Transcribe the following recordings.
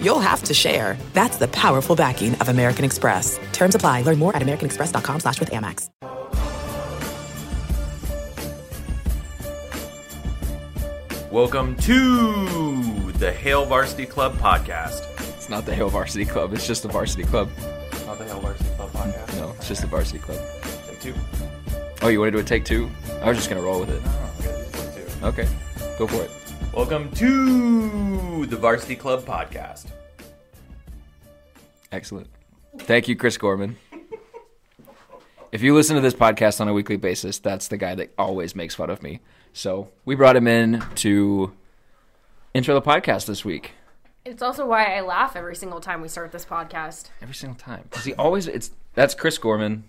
you'll have to share. That's the powerful backing of American Express. Terms apply. Learn more at americanexpress.com slash with Amex. Welcome to the Hail Varsity Club podcast. It's not the Hail Varsity Club. It's just the Varsity Club. Not the Hail Varsity Club podcast. No, it's just the Varsity Club. Take two. Oh, you want to do a take two? I was just gonna roll with it. Okay, take two. Okay, go for it. Welcome to the Varsity Club podcast. Excellent. Thank you, Chris Gorman. If you listen to this podcast on a weekly basis, that's the guy that always makes fun of me. So we brought him in to intro the podcast this week. It's also why I laugh every single time we start this podcast. Every single time. Because he always it's that's Chris Gorman,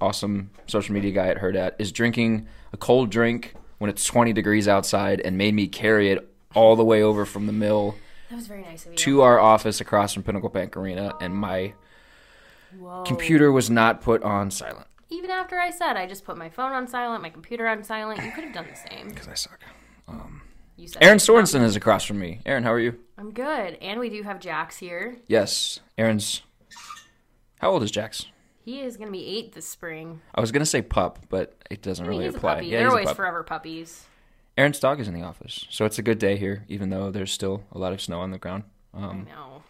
awesome social media guy at Herdat, is drinking a cold drink when it's 20 degrees outside and made me carry it all the way over from the mill That was very nice of you. to our office across from Pinnacle Bank Arena, and my computer was not put on silent Even after I said I just put my phone on silent, my computer on silent, you could have done the same. because I suck. Um, you said Erin. Sorensen is across from me. Erin, how are you? I'm good, and we do have Jax here. Yes, Erin's. How old is Jax? He is going to be eight this spring. I was gonna say pup, but it doesn't I mean, really he's apply. a puppy. Yeah, They're he's a always forever puppies. Erin's dog is in the office, so it's a good day here, even though there's still a lot of snow on the ground. Um, No.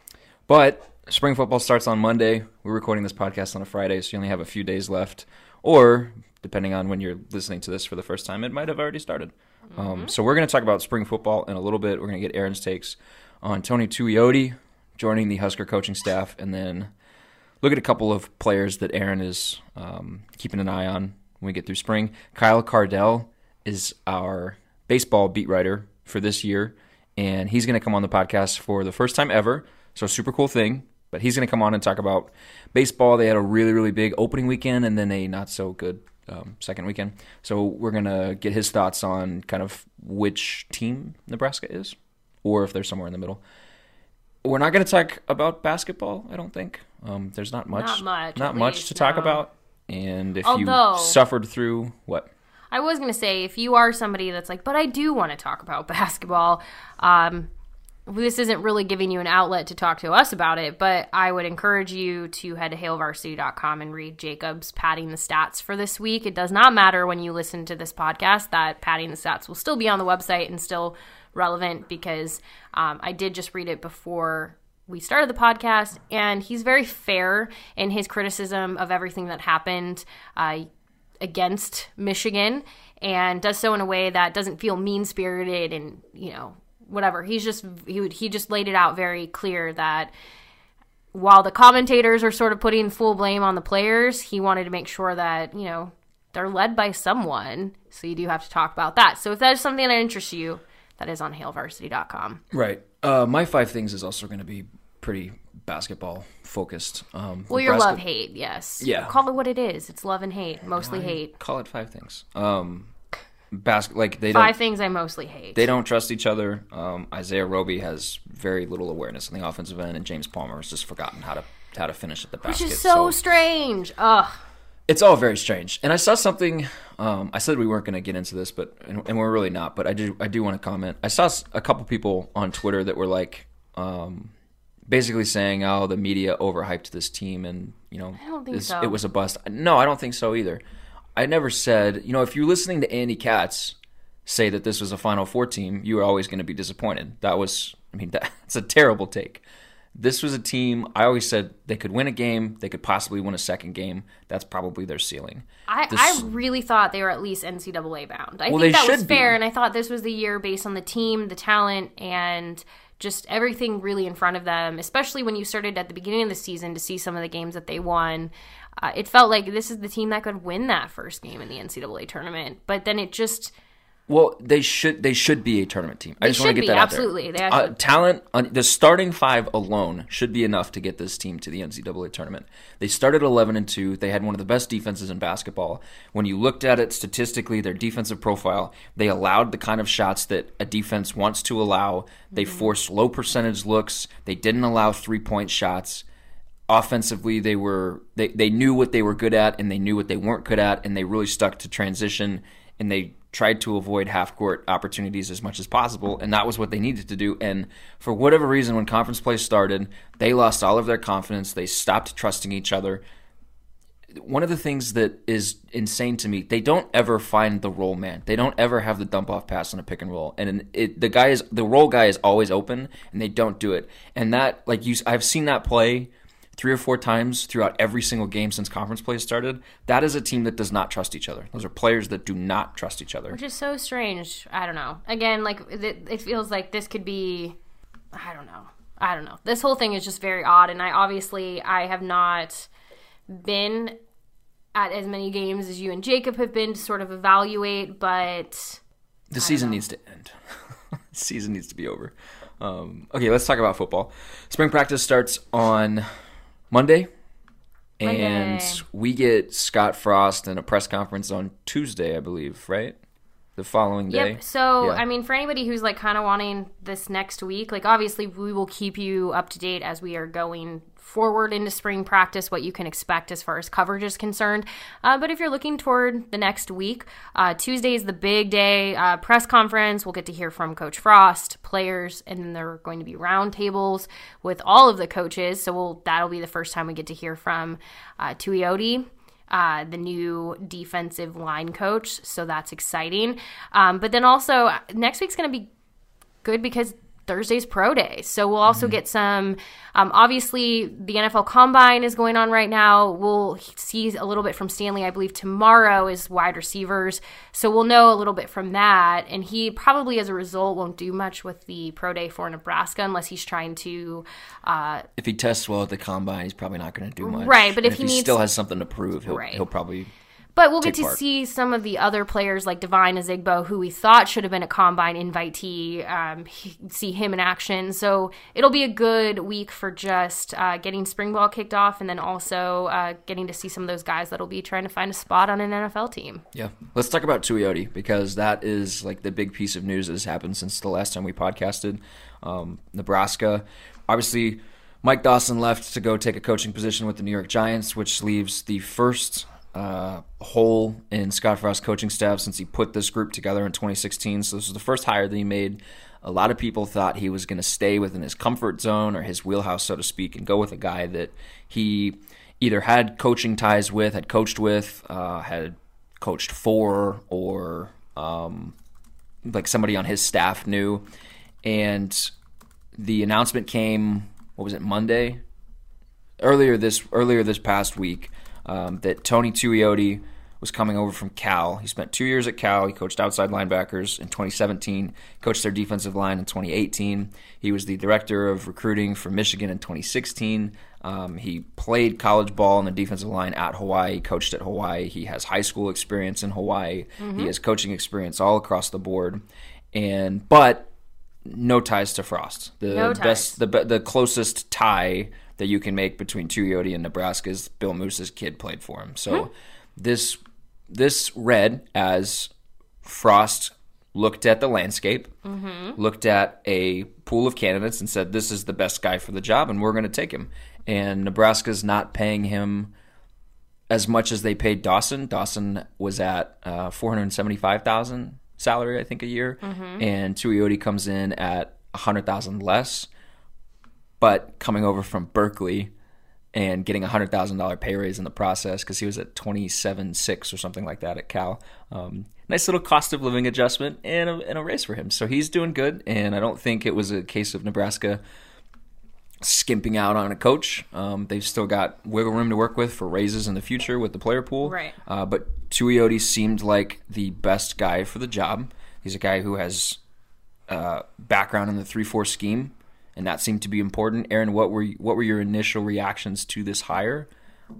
But spring football starts on Monday. We're recording this podcast on a Friday, so you only have a few days left. Or, depending on when you're listening to this for the first time, it might have already started. Um, so we're going to talk about spring football in a little bit. We're going to get Erin's takes on Tony Tuioti joining the Husker coaching staff, and then look at a couple of players that Erin is um, keeping an eye on when we get through spring. Kyle Cardell is our baseball beat writer for this year, and he's going to come on the podcast for the first time ever. So super cool thing. But he's going to come on and talk about baseball. They had a really really big opening weekend, and then a not so good um, second weekend. So we're going to get his thoughts on kind of which team Nebraska is, or if they're somewhere in the middle. We're not going to talk about basketball. I don't think. Um, there's not much. Not much, Not much least, to talk no. about. And if Although- you suffered through what? I was going to say, if you are somebody that's like, but I do want to talk about basketball, um, this isn't really giving you an outlet to talk to us about it, but I would encourage you to head to hailvarsity.com and read Jacob's padding the stats for this week. It does not matter when you listen to this podcast that padding the stats will still be on the website and still relevant because um, I did just read it before we started the podcast, and he's very fair in his criticism of everything that happened. Uh, against Michigan and does so in a way that doesn't feel mean spirited and you know whatever. He's just he would he just laid it out very clear that while the commentators are sort of putting full blame on the players, he wanted to make sure that you know they're led by someone. So you do have to talk about that. So if that is something that interests you, that is on hailvarsity.com. Right. Uh, my five things is also going to be pretty basketball focused. Um, Well, your love hate, yes. Yeah. Call it what it is. It's love and hate, mostly hate. Call it five things. Um, basket like they don't Five things I mostly hate. they don't trust each other. Um, Isaiah Roby has very little awareness on the offensive end, and James Palmer has just forgotten how to how to finish at the basket. Which is so strange. Ugh. It's all very strange. And I saw something. Um, I said we weren't going to get into this, but and, and we're really not. But I do. I do want to comment. I saw a couple people on Twitter that were like, um, basically saying, "Oh, the media overhyped this team, and you know, I don't think this- so. it was a bust." No, I don't think so either. I never said. You know, if you're listening to Andy Katz say that this was a Final Four team, you were always going to be disappointed. That was. I mean, that's a terrible take. This was a team. I always said they could win a game. They could possibly win a second game. That's probably their ceiling. I, This- I really thought they were at least NCAA bound. I Well, think that was should be. fair, and I thought this was the year based on the team, the talent, and just everything really in front of them. Especially when you started at the beginning of the season to see some of the games that they won, uh, it felt like this is the team that could win that first game in the NCAA tournament. But then it just Well, they should they should be a tournament team. I They just want to get be, that out absolutely. They there. Uh, actually- talent, on, the starting five alone should be enough to get this team to the NCAA tournament. They started eleven and two. They had one of the best defenses in basketball. When you looked at it statistically, their defensive profile, they allowed the kind of shots that a defense wants to allow. They Mm-hmm. forced low percentage looks. They didn't allow three point shots offensively they were they, they knew what they were good at and they knew what they weren't good at and they really stuck to transition and they tried to avoid half court opportunities as much as possible and that was what they needed to do and for whatever reason when conference play started they lost all of their confidence they stopped trusting each other one of the things that is insane to me, they don't ever find the roll man. They don't ever have the dump off pass on a pick and roll, and it, the guy is the roll guy is always open, and they don't do it. And that, like you, I've seen that play three or four times throughout every single game since conference play started. That is a team that does not trust each other. Those are players that do not trust each other. which is so strange. I don't know. Again, like it, feels like this could be. I don't know. I don't know. This whole thing is just very odd, and I obviously I have not been at as many games as you and Jacob have been to sort of evaluate, but The season needs to end. season needs to be over. Um, okay, let's talk about football. Spring practice starts on Monday, and we get Scott Frost and a press conference on Tuesday, I believe, right? The following day. Yep. So, Yeah. I mean, for anybody who's like kind of wanting this next week, like obviously we will keep you up to date as we are going forward into spring practice, what you can expect as far as coverage is concerned. Uh, but if you're looking toward the next week, uh, Tuesday is the big day uh, press conference. We'll get to hear from Coach Frost, players, and then there are going to be roundtables with all of the coaches. So we'll, that'll be the first time we get to hear from uh, Tuioti uh, the new defensive line coach. So that's exciting. Um, but then also, next week's going to be good because Thursday's pro day. So we'll also get some. Um, obviously, the NFL Combine is going on right now. We'll see a little bit from Stanley, I believe, tomorrow is wide receivers. So we'll know a little bit from that. And he probably, as a result, won't do much with the pro day for Nebraska unless he's trying to uh, if he tests well at the combine, he's probably not going to do much. Right, but And if he he needs- still has something to prove, he'll Right. he'll probably But we'll get to part. see some of the other players like Devine Ozigbo, who we thought should have been a combine invitee, um, he- see him in action. So it'll be a good week for just uh, getting spring ball kicked off and then also uh, getting to see some of those guys that'll be trying to find a spot on an NFL team. Yeah. Let's talk about Tuioti because that is like the big piece of news that has happened since the last time we podcasted. Um, Nebraska. Obviously, Mike Dawson left to go take a coaching position with the New York Giants, which leaves the first uh, hole in Scott Frost's coaching staff since he put this group together in 2016. So this was the first hire that he made. A lot of people thought he was going to stay within his comfort zone or his wheelhouse, so to speak, and go with a guy that he either had coaching ties with, had coached with, uh, had coached for, or um, like somebody on his staff knew. And the announcement came. What was it? Monday. Earlier this earlier this past week, um, that Tony Tuioti was coming over from Cal. He spent two years at Cal. He coached outside linebackers in 2017. Coached their defensive line in 2018. He was the director of recruiting for Michigan in 2016. Um, he played college ball on the defensive line at Hawaii. Coached at Hawaii. He has high school experience in Hawaii. He has coaching experience all across the board. And but no ties to Frost. The No ties. best, the the closest tie that you can make between Tuioti and Nebraska's Bill Moos's kid played for him. So hmm. this this read as Frost looked at the landscape, mm-hmm. looked at a pool of candidates, and said, "This is the best guy for the job, and we're going to take him." And Nebraska's not paying him as much as they paid Dawson. Dawson was at uh, four hundred seventy-five thousand salary, I think, a year, mm-hmm. and Tuioti comes in at a hundred thousand less, but coming over from Berkeley and getting a hundred thousand dollar pay raise in the process because he was at twenty-seven six or something like that at Cal. Um, nice little cost of living adjustment and a, and a raise for him. So he's doing good, and I don't think it was a case of Nebraska skimping out on a coach. Um, they've still got wiggle room to work with for raises in the future with the player pool. Right. Uh, but Tuioti seemed like the best guy for the job. He's a guy who has uh, background in the three-four scheme, and that seemed to be important. Erin, what were what were your initial reactions to this hire?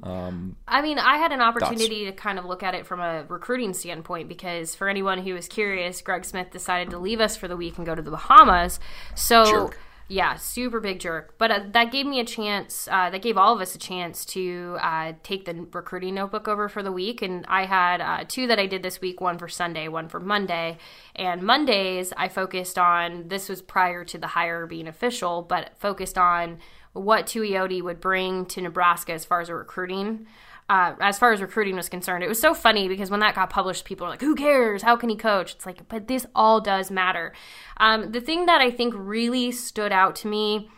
Um, I mean, I had an opportunity to kind of look at it from a recruiting standpoint because for anyone who was curious, Greg Smith decided to leave us for the week and go to the Bahamas. So. Yeah, super big jerk. But uh, that gave me a chance, uh, that gave all of us a chance to uh, take the recruiting notebook over for the week. And I had uh, two that I did this week one for Sunday, one for Monday. And Mondays, I focused on this was prior to the hire being official, but focused on what Tuioti would bring to Nebraska as far as recruiting. Uh, as far as recruiting was concerned, it was so funny because when that got published, people were like, "Who cares? How can he coach?" It's like, but this all does matter. Um, the thing that I think really stood out to me,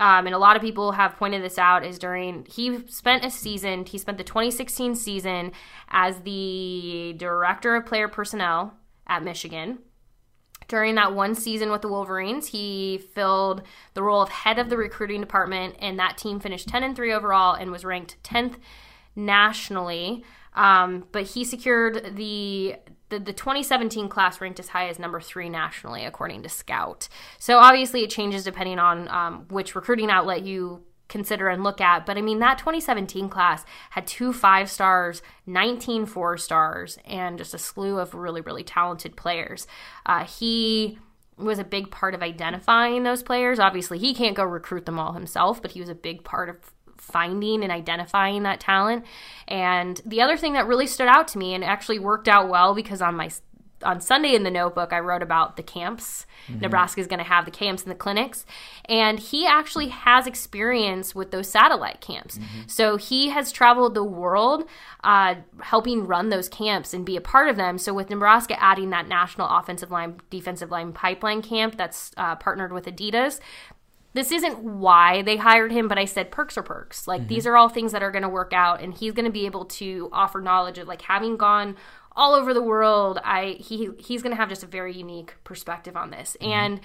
um, and a lot of people have pointed this out, is during he spent a season. He spent the 2016 season as the director of player personnel at Michigan. During that one season with the Wolverines, he filled the role of head of the recruiting department, and that team finished 10 and 3 overall and was ranked 10th nationally. Um, but he secured the, the the 2017 class ranked as high as number three nationally, according to Scout. So obviously, it changes depending on um, which recruiting outlet you consider and look at. But I mean, that 2017 class had two five stars, 19 four stars, and just a slew of really, really talented players. Uh, he was a big part of identifying those players. Obviously, he can't go recruit them all himself, but he was a big part of finding and identifying that talent. And the other thing that really stood out to me and actually worked out well because on my on Sunday in the notebook I wrote about the camps. Nebraska is going to have the camps and the clinics and he actually has experience with those satellite camps. So he has traveled the world uh, helping run those camps and be a part of them. So with Nebraska adding that national offensive line defensive line pipeline camp that's uh, partnered with Adidas, this isn't why they hired him, but I said perks are perks. Like these are all things that are going to work out, and he's going to be able to offer knowledge of like having gone all over the world. I he he's going to have just a very unique perspective on this, and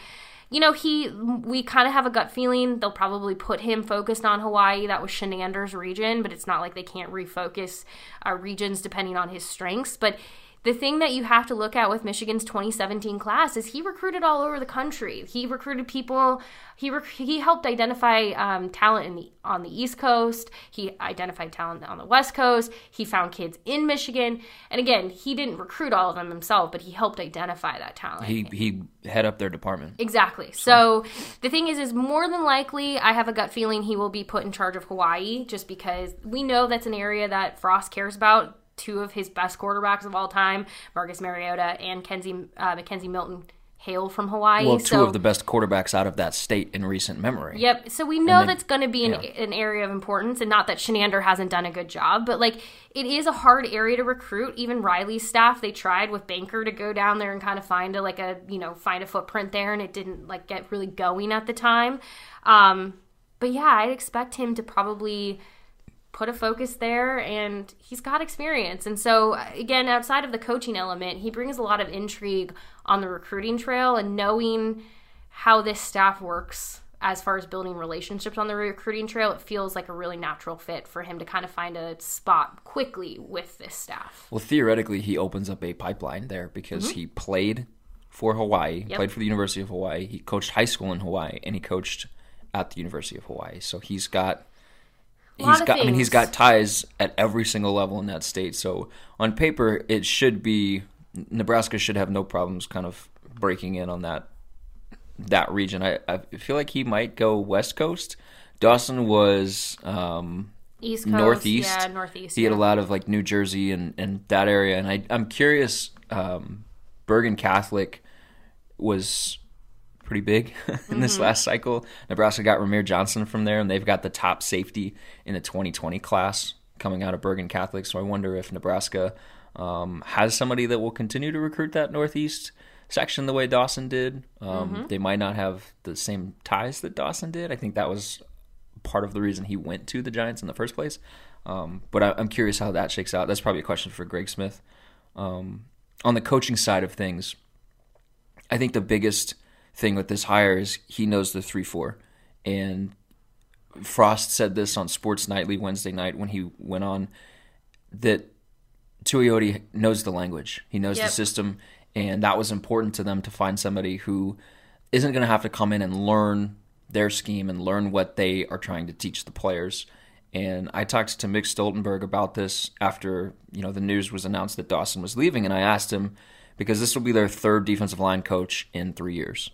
you know he we kind of have a gut feeling they'll probably put him focused on Hawaii. That was Chinander's region, but it's not like they can't refocus uh, regions depending on his strengths, but the thing that you have to look at with Michigan's 2017 class is he recruited all over the country. He recruited people. He rec- he helped identify um, talent in the on the East Coast. He identified talent on the West Coast. He found kids in Michigan. And again, he didn't recruit all of them himself, but he helped identify that talent. He he head up their department. Exactly. So the thing is, is more than likely, I have a gut feeling he will be put in charge of Hawaii, just because we know that's an area that Frost cares about. Two of his best quarterbacks of all time, Marcus Mariota and Kenzie uh, McKenzie Milton, hail from Hawaii. Well, two so, of the best quarterbacks out of that state in recent memory. Yep. So we know then- that's going to be an, an area of importance, and not that Chinander hasn't done a good job, but like it is a hard area to recruit. Even Riley's staff, they tried with Banker to go down there and kind of find a like a you know find a footprint there, and it didn't like get really going at the time. Um, but yeah, I'd expect him to probably put a focus there and he's got experience and so again outside of the coaching element he brings a lot of intrigue on the recruiting trail and knowing how this staff works as far as building relationships on the recruiting trail it feels like a really natural fit for him to kind of find a spot quickly with this staff Well, theoretically, he opens up a pipeline there because mm-hmm. he played for Hawaii, Yep. played for the University of Hawaii. He coached high school in Hawaii, and he coached at the University of Hawaii. So he's got. He's got. I mean, he's got ties at every single level in that state. So on paper, it should be Nebraska should have no problems kind of breaking in on that that region. I, I feel like he might go West Coast. Dawson was um, east coast northeast. yeah northeast He had a lot of like New Jersey and, and that area, and I I'm curious. Um, Bergen Catholic was pretty big in this last cycle. Nebraska got Rahmir Johnson from there, and they've got the top safety in the 2020 class coming out of Bergen Catholic. So I wonder if Nebraska um, has somebody that will continue to recruit that Northeast section the way Dawson did. Um, They might not have the same ties that Dawson did. I think that was part of the reason he went to the Giants in the first place. Um, but I, I'm curious how that shakes out. That's probably a question for Greg Smith. Um, on the coaching side of things, I think the biggest thing with this hire is he knows the three four, and Frost said this on Sports Nightly Wednesday night when he went on that Tuioti knows the language, he knows the system, and that was important to them to find somebody who isn't going to have to come in and learn their scheme and learn what they are trying to teach the players. And I talked to Mick Stoltenberg about this after you know the news was announced that Dawson was leaving, and I asked him because this will be their third defensive line coach in three years.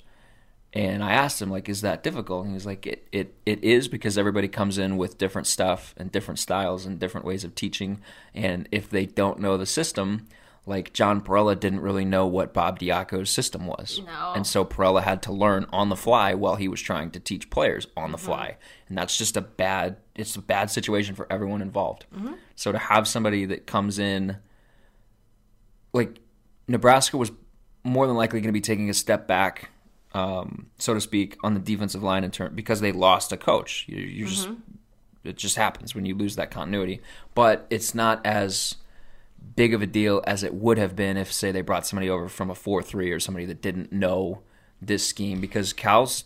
And I asked him, like, is that difficult? And he was like, it, it, it is because everybody comes in with different stuff and different styles and different ways of teaching. And if they don't know the system, like John Parrella didn't really know what Bob Diaco's system was. No. And so Parella had to learn on the fly while he was trying to teach players on the fly. Mm-hmm. And that's just a bad it's a bad situation for everyone involved. Mm-hmm. So to have somebody that comes in like Nebraska was more than likely going to be taking a step back, um, so to speak, on the defensive line in turn because they lost a coach. You, you just it just happens when you lose that continuity. But it's not as big of a deal as it would have been if, say, they brought somebody over from a four three or somebody that didn't know this scheme because Cal's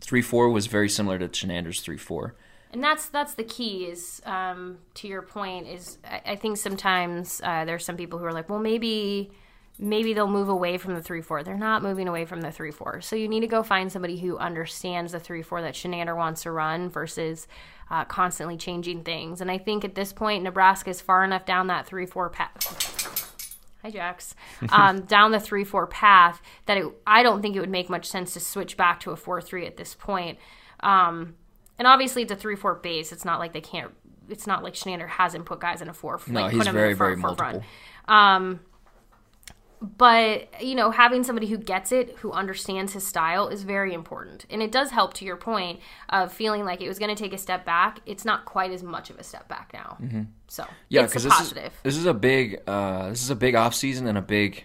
three four was very similar to Chinander's three four. and that's that's the key is um, to your point is I, I think sometimes uh, there's some people who are like well maybe maybe they'll move away from the three four they're not moving away from the three four so you need to go find somebody who understands the three four that Chinander wants to run versus uh, constantly changing things and I think at this point Nebraska is far enough down that three four path Hi, Jax. Um, down the three four path that it, I don't think it would make much sense to switch back to a four three at this point. Um, and obviously it's a three four base. It's not like they can't. It's not like Chinander hasn't put guys in a four. No, like, he's put 'em in a very, very multiple. Um, but you know, having somebody who gets it, who understands his style, is very important, and it does help. To your point of feeling like it was going to take a step back, it's not quite as much of a step back now. So Mm-hmm. Yeah, because this is this is a big uh, this is a big off season and a big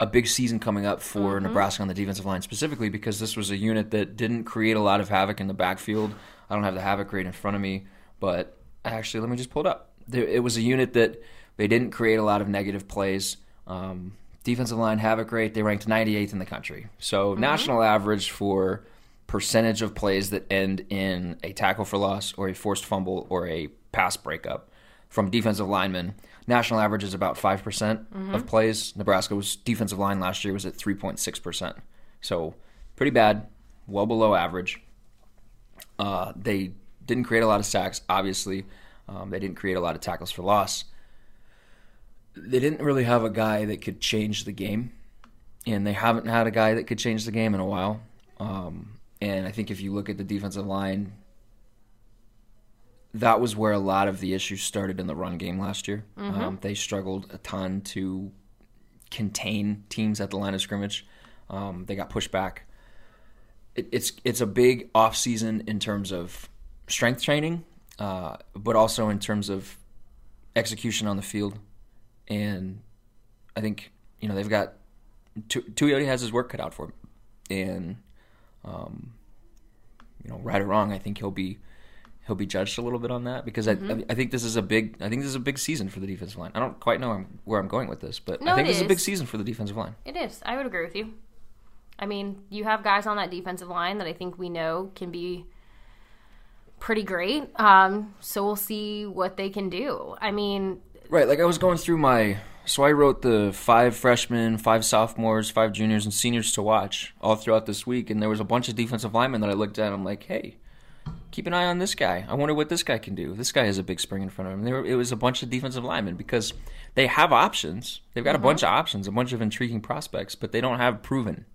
a big season coming up for Mm-hmm. Nebraska on the defensive line specifically because this was a unit that didn't create a lot of havoc in the backfield. I don't have the havoc rate in front of me, but actually, let me just pull it up. It was a unit that they didn't create a lot of negative plays. Um, defensive line have havoc rate they ranked 98th in the country. So national average for percentage of plays that end in a tackle for loss or a forced fumble or a pass breakup from defensive linemen. National average is about 5% of plays. Nebraska was defensive line last year was at 3.6%. So pretty bad, well below average. Uh, they didn't create a lot of sacks, obviously. Um, they didn't create a lot of tackles for loss. They didn't really have a guy that could change the game, and they haven't had a guy that could change the game in a while. Um, and I think if you look at the defensive line, that was where a lot of the issues started in the run game last year. Um, they struggled a ton to contain teams at the line of scrimmage. Um, they got pushed back. It, it's it's a big off season in terms of strength training, uh, but also in terms of execution on the field. And I think you know they've got Tu- Tuioti has his work cut out for him, and um, you know right or wrong, I think he'll be he'll be judged a little bit on that because Mm-hmm. I, I think this is a big I think this is a big season for the defensive line. I don't quite know where I'm going with this, but No, I think this is a big season for the defensive line. It is. I would agree with you. I mean, you have guys on that defensive line that I think we know can be pretty great. Um, so we'll see what they can do. I mean, Right, like I was going through my so I wrote the five freshmen, five sophomores, five juniors, and seniors to watch all throughout this week, and there was a bunch of defensive linemen that I looked at. and I'm like, hey, keep an eye on this guy. I wonder what this guy can do. This guy has a big spring in front of him. There, it was a bunch of defensive linemen because they have options. They've got a bunch of options, a bunch of intriguing prospects, but they don't have proven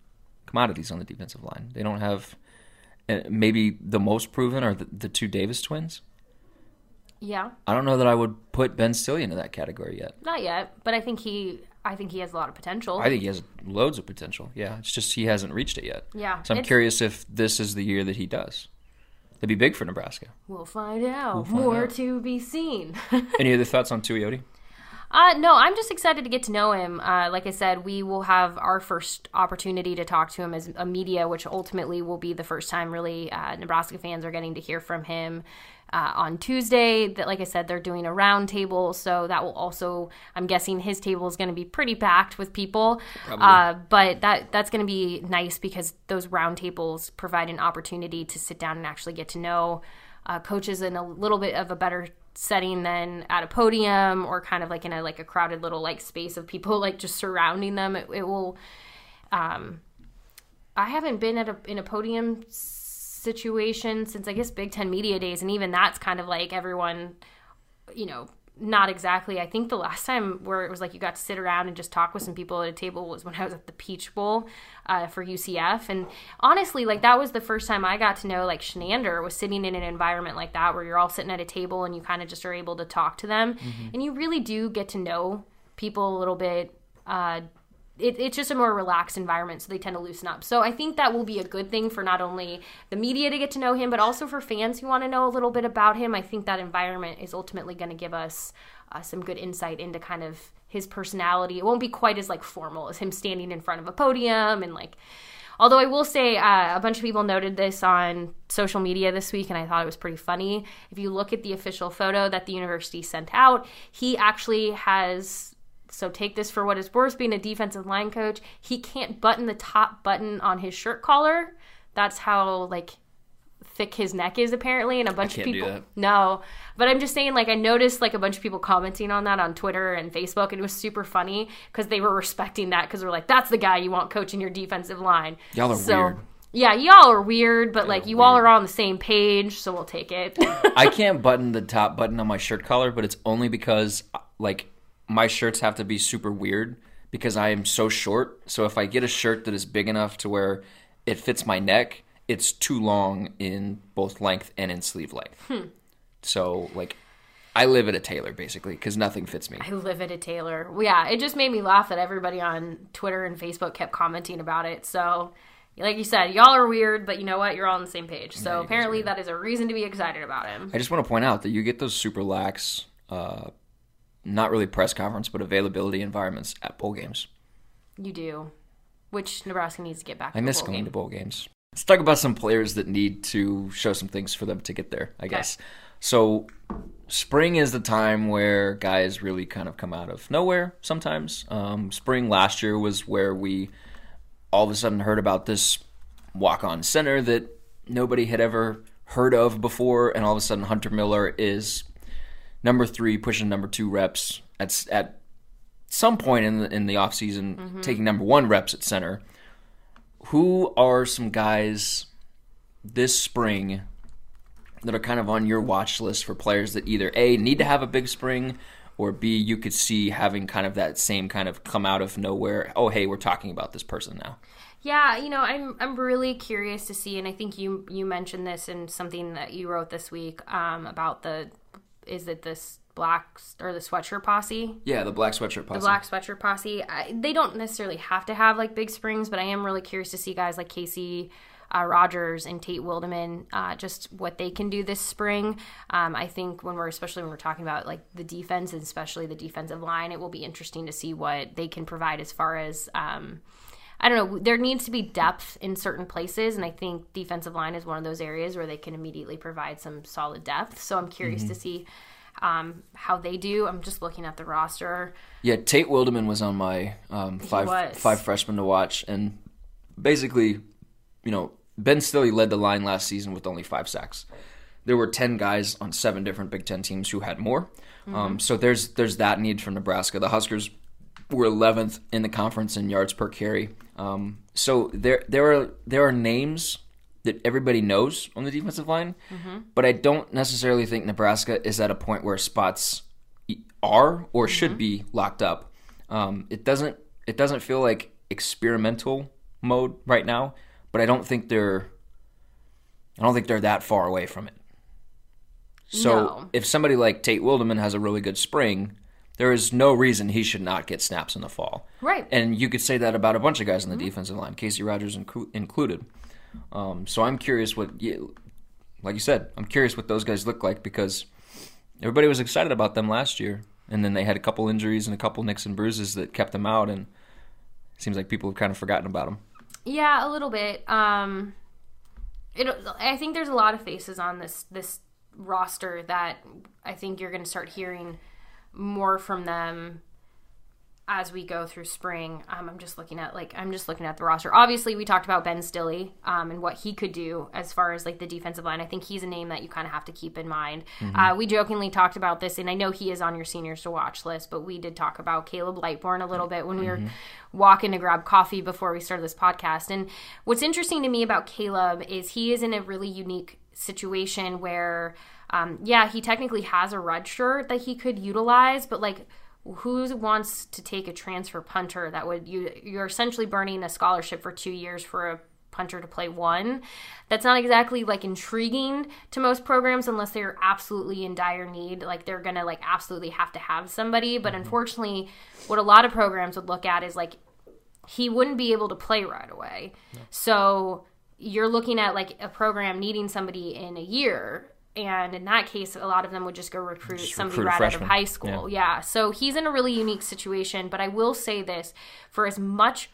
commodities on the defensive line. They don't have uh, maybe the most proven are the, the two Davis twins. Yeah, I don't know that I would put Ben Stille into that category yet. not yet, but I think he, I think he has a lot of potential. I think he has loads of potential. Yeah, it's just he hasn't reached it yet. Yeah, So I'm it's- curious if this is the year that he does. It'd be big for Nebraska. we'll find out. find More out. to be seen. Any other thoughts on Tuioti? Uh, no, I'm just excited to get to know him. Uh, like I said, we will have our first opportunity to talk to him as a media, which ultimately will be the first time really uh, Nebraska fans are getting to hear from him uh, on Tuesday. That, like I said, they're doing a round table, so that will also, I'm guessing, his table is going to be pretty packed with people. Uh, but that that's going to be nice because those round tables provide an opportunity to sit down and actually get to know uh, coaches in a little bit of a better setting than at a podium or kind of like in a like a crowded little like space of people like just surrounding them it, it will um i haven't been at a in a podium situation since I guess Big Ten Media Days, and even that's kind of like everyone, you know, not exactly. I think the last time where it was like you got to sit around and just talk with some people at a table was when I was at the Peach Bowl uh, for UCF. And honestly, like that was the first time I got to know like Chinander was sitting in an environment like that where you're all sitting at a table and you kind of just are able to talk to them. Mm-hmm. And you really do get to know people a little bit uh, it, it's just a more relaxed environment, so they tend to loosen up. So I think that will be a good thing for not only the media to get to know him, but also for fans who want to know a little bit about him. I think that environment is ultimately going to give us uh, some good insight into kind of his personality. It won't be quite as like formal as him standing in front of a podium and like. Although I will say, uh, a bunch of people noted this on social media this week, and I thought it was pretty funny. If you look at the official photo that the university sent out, he actually has so take this for what it's worth. Being a defensive line coach, he can't button the top button on his shirt collar. That's how like thick his neck is apparently and a bunch of people no but i'm just saying like i noticed like a bunch of people commenting on that on twitter and facebook and it was super funny because they were respecting that because they're like that's the guy you want coaching your defensive line y'all are so, weird yeah y'all are weird but like you weird. all are on the same page so we'll take it i can't button the top button on my shirt collar but it's only because like my shirts have to be super weird because I am so short. So if I get a shirt that is big enough to where it fits my neck, it's too long in both length and in sleeve length. Hmm. So like I live at a tailor basically because nothing fits me. I live at a tailor. Yeah, it just made me laugh that everybody on Twitter and Facebook kept commenting about it. So, like you said, y'all are weird, but you know what? You're all on the same page. So yeah, apparently, that is a reason to be excited about him. I just want to point out that you get those super lax uh, not really press conference, but availability environments at bowl games. You do, which Nebraska needs to get back. I miss going game. to bowl games. Let's talk about some players that need to show some things for them to get there. I okay. guess. So, spring is the time where guys really kind of come out of nowhere. Sometimes, um, spring last year was where we all of a sudden heard about this walk-on center that nobody had ever heard of before, and all of a sudden Hunter Miller is number three pushing number two reps at at some point in the in the off season, mm-hmm. taking number one reps at center. Who are some guys this spring that are kind of on your watch list for players that either a need to have a big spring or b you could see having kind of that same kind of come out of nowhere. Oh hey, we're talking about this person now. Yeah, you know, I'm I'm really curious to see, and I think you you mentioned this in something that you wrote this week um, about the is it this black or the sweatshirt posse? Yeah, the black sweatshirt posse. The black sweatshirt posse. I, they don't necessarily have to have like big springs, but I am really curious to see guys like Casey uh, Rogers and Tate Wildeman, uh, just what they can do this spring. Um, I think when we're, especially when we're talking about like the defense and especially the defensive line, it will be interesting to see what they can provide as far as. Um, I don't know. There needs to be depth in certain places, and I think defensive line is one of those areas where they can immediately provide some solid depth. So I'm curious mm-hmm. to see um, how they do. I'm just looking at the roster. Yeah, Tate Wildeman was on my um, five five freshmen to watch, and basically, you know, Ben Stille led the line last season with only five sacks. There were ten guys on seven different Big Ten teams who had more. Mm-hmm. Um, so there's there's that need from Nebraska. The Huskers were 11th in the conference in yards per carry. Um, so there there are there are names that everybody knows on the defensive line, mm-hmm. but I don't necessarily think Nebraska is at a point where spots are or mm-hmm. should be locked up. Um, it doesn't it doesn't feel like experimental mode right now, but I don't think they're I don't think they're that far away from it. So no. if somebody like Tate Wildeman has a really good spring, there is no reason he should not get snaps in the fall. Right. And you could say that about a bunch of guys on the mm-hmm. defensive line, Casey Rogers inc- included. Um, so I'm curious what, you, like you said, I'm curious what those guys look like because everybody was excited about them last year, and then they had a couple injuries and a couple nicks and bruises that kept them out, and it seems like people have kind of forgotten about them. Yeah, a little bit. Um, it, I think there's a lot of faces on this this roster that I think you're going to start hearing more from them as we go through spring. Um, I'm just looking at like I'm just looking at the roster. Obviously, we talked about Ben Stille um, and what he could do as far as like the defensive line. I think he's a name that you kind of have to keep in mind. Uh, we jokingly talked about this, and I know he is on your seniors to watch list, but we did talk about Caleb Lightbourn a little bit when we were walking to grab coffee before we started this podcast. And what's interesting to me about Caleb is he is in a really unique situation where, um, yeah, he technically has a red shirt that he could utilize, but like who wants to take a transfer punter that would you you're essentially burning a scholarship for two years for a punter to play one? That's not exactly like intriguing to most programs unless they're absolutely in dire need like they're gonna like absolutely have to have somebody. But unfortunately what a lot of programs would look at is like he wouldn't be able to play right away. So you're looking at like a program needing somebody in a year and in that case a lot of them would just go recruit somebody recruit right out of high school. Yeah. so he's in a really unique situation but i will say this for as much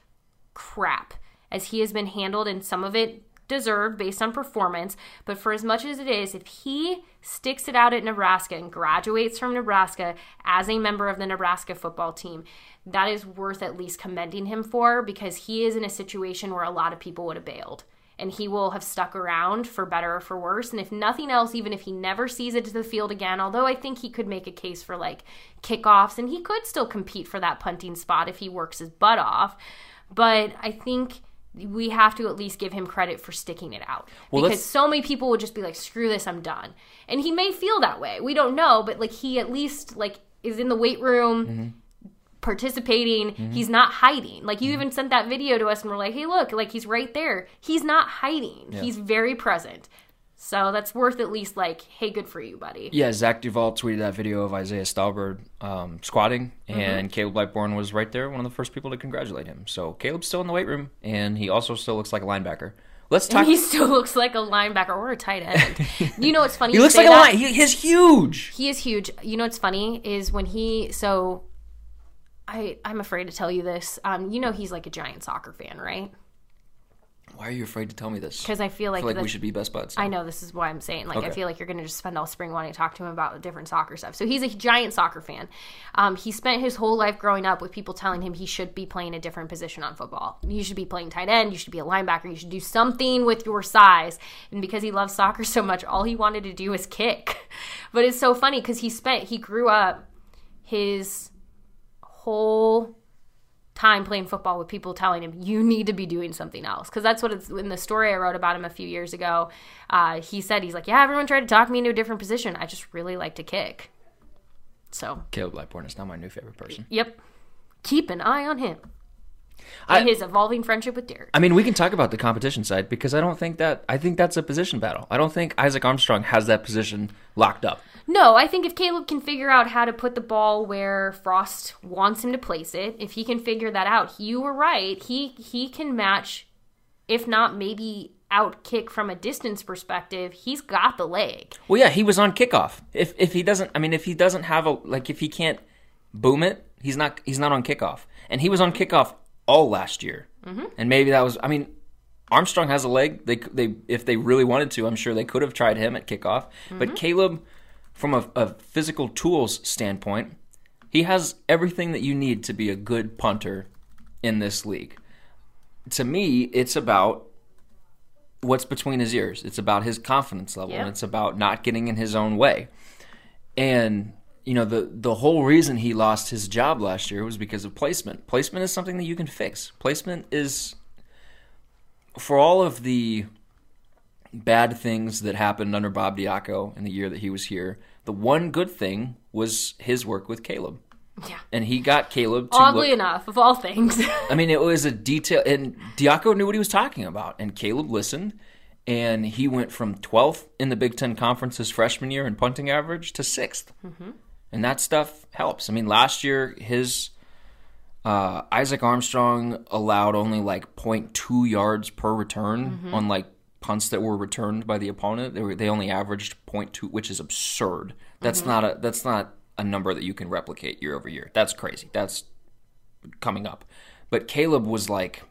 crap as he has been handled and some of it deserved based on performance but for as much as it is if he sticks it out at nebraska and graduates from nebraska as a member of the nebraska football team that is worth at least commending him for because he is in a situation where a lot of people would have bailed and he will have stuck around for better or for worse. And if nothing else, even if he never sees it to the field again, although I think he could make a case for like kickoffs and he could still compete for that punting spot if he works his butt off. But I think we have to at least give him credit for sticking it out Well, because let's- so many people would just be like screw this i'm done and he may feel that way we don't know but like he at least like is in the weight room mm-hmm. Participating. He's not hiding. Like you even sent that video to us and we're like, hey, look, like he's right there. He's not hiding. He's very present. So that's worth at least like, hey, good for you, buddy. Yeah, Zach Duval tweeted that video of Isaiah Stalbird um, squatting, Mm-hmm. and Caleb Lightbourn was right there, one of the first people to congratulate him. So Caleb's still in the weight room, and he also still looks like a linebacker. Let's talk. He still looks like a linebacker or a tight end. you know what's funny? He looks like a that? line. He, he's huge. He is huge. You know what's funny is when he so I I'm afraid to tell you this. Um, you know he's like a giant soccer fan, right? Why are you afraid to tell me this? Because I feel I like, feel like the- we should be best buds. I know this is why I'm saying. Like, I feel like you're going to just spend all spring wanting to talk to him about different soccer stuff. So he's a giant soccer fan. Um, he spent his whole life growing up with people telling him he should be playing a different position on football. You should be playing tight end. You should be a linebacker. You should do something with your size. And because he loves soccer so much, all he wanted to do was kick. But it's so funny because he spent, he grew up his whole time playing football with people telling him you need to be doing something else. Because that's what it's in the story i wrote about him a few years ago uh, he said he's like yeah everyone tried to talk me into a different position. I just really like to kick. So Caleb Lightbourn is now my new favorite person. yep. Keep an eye on him I- and his evolving friendship with derek I mean, we can talk about the competition side because I don't think that I think that's a position battle. I don't think Isaac Armstrong has that position locked up. No, I think if Caleb can figure out how to put the ball where Frost wants him to place it, if he can figure that out, you were right. He he can match, if not maybe out kick from a distance perspective. He's got the leg. Well, yeah, he was on kickoff. If if he doesn't, I mean, if he doesn't have a like, if he can't boom it, he's not he's not on kickoff. And he was on kickoff all last year. Mm-hmm. And maybe that was. I mean, Armstrong has a leg. They they if they really wanted to, I'm sure they could have tried him at kickoff. But Caleb, from a, a physical tools standpoint, he has everything that you need to be a good punter in this league. To me, it's about what's between his ears. It's about his confidence level, Yeah. and it's about not getting in his own way. And you know the the whole reason he lost his job last year was because of placement. Placement is something that you can fix. Placement is for all of the bad things that happened under Bob Diaco in the year that he was here. The one good thing was his work with Caleb. Yeah. And he got Caleb to Oddly look, enough, of all things. I mean, it was a detail, and Diaco knew what he was talking about, and Caleb listened, and he went from 12th in the Big Ten Conference his freshman year in punting average to 6th and that stuff helps. I mean, last year his uh, Isaac Armstrong allowed only like 0.2 yards per return on like punts that were returned by the opponent. They were they only averaged 0.2, which is absurd. That's not a that's not a number that you can replicate year over year. That's crazy. That's coming up. But Caleb was like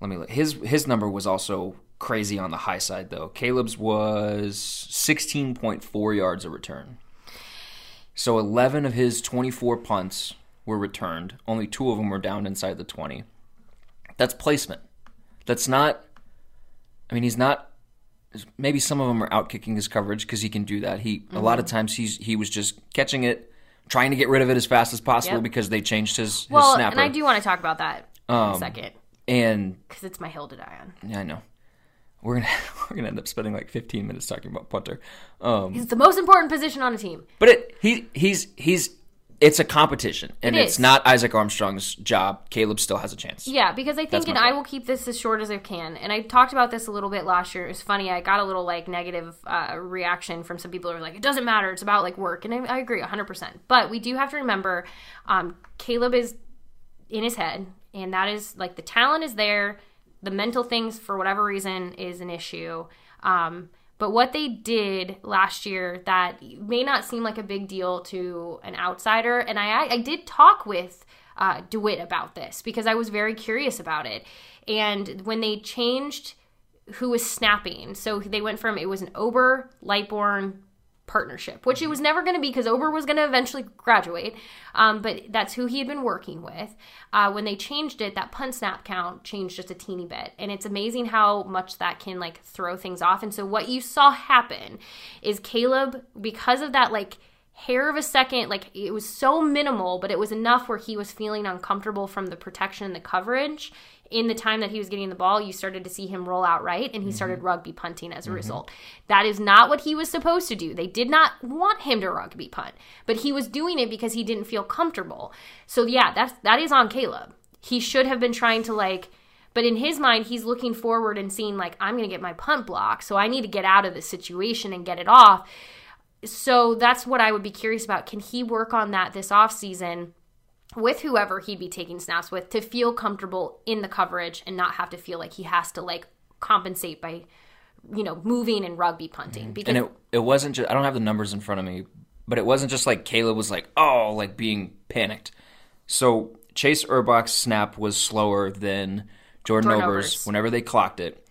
let me look. His his number was also crazy on the high side though. Caleb's was 16.4 yards a return. So 11 of his 24 punts were returned. Only two of them were down inside the 20. That's placement. That's not. I mean, he's not. Maybe some of them are out kicking his coverage because he can do that. He a lot Mm-hmm. of times he's he was just catching it, trying to get rid of it as fast as possible Yep. because they changed his, his Well, snapper. and I do want to talk about that in Um, a second And because it's my hill to die on. yeah, I know. We're gonna we're gonna end up spending like 15 minutes talking about punter. Um, It's the most important position on a team. But it he he's he's it's a competition, and It it's not Isaac Armstrong's job. Caleb still has a chance. Yeah, because I think, and I will keep this as short as I can. And I talked about this a little bit last year. It was funny. I got a little like negative uh, reaction from some people who were like, "It doesn't matter. It's about like work." And I, I agree 100. percent But we do have to remember, um, Caleb is in his head, and that is like the talent is there. The mental things, for whatever reason, is an issue. Um, but what they did last year that may not seem like a big deal to an outsider, and I, I did talk with uh, DeWitt about this because I was very curious about it. And when they changed who was snapping, so they went from it was an Ober Lightbourn partnership, which it was never going to be because Ober was going to eventually graduate. Um, but that's who he had been working with. Uh, when they changed it, that punt snap count changed just a teeny bit, and it's amazing how much that can like throw things off. And so what you saw happen is Caleb, because of that like hair of a second, like it was so minimal, but it was enough where he was feeling uncomfortable from the protection and the coverage. In the time that he was getting the ball, you started to see him roll out right, and he mm-hmm. started rugby punting as a mm-hmm. result. That is not what he was supposed to do. They did not want him to rugby punt, but he was doing it because he didn't feel comfortable. So yeah, that's that is on Caleb. He should have been trying to like but in his mind, he's looking forward and seeing, like, I'm going to get my punt block. So I need to get out of this situation and get it off. So that's what I would be curious about. Can he work on that this off season? with whoever he'd be taking snaps with to feel comfortable in the coverage and not have to feel like he has to, like, compensate by, you know, moving and rugby punting? Mm-hmm. Because And it it wasn't just I don't have the numbers in front of me, but it wasn't just like Caleb was like, oh, like being panicked. So Chase Urbach's snap was slower than Jordan, Jordan Ober's. whenever they clocked it.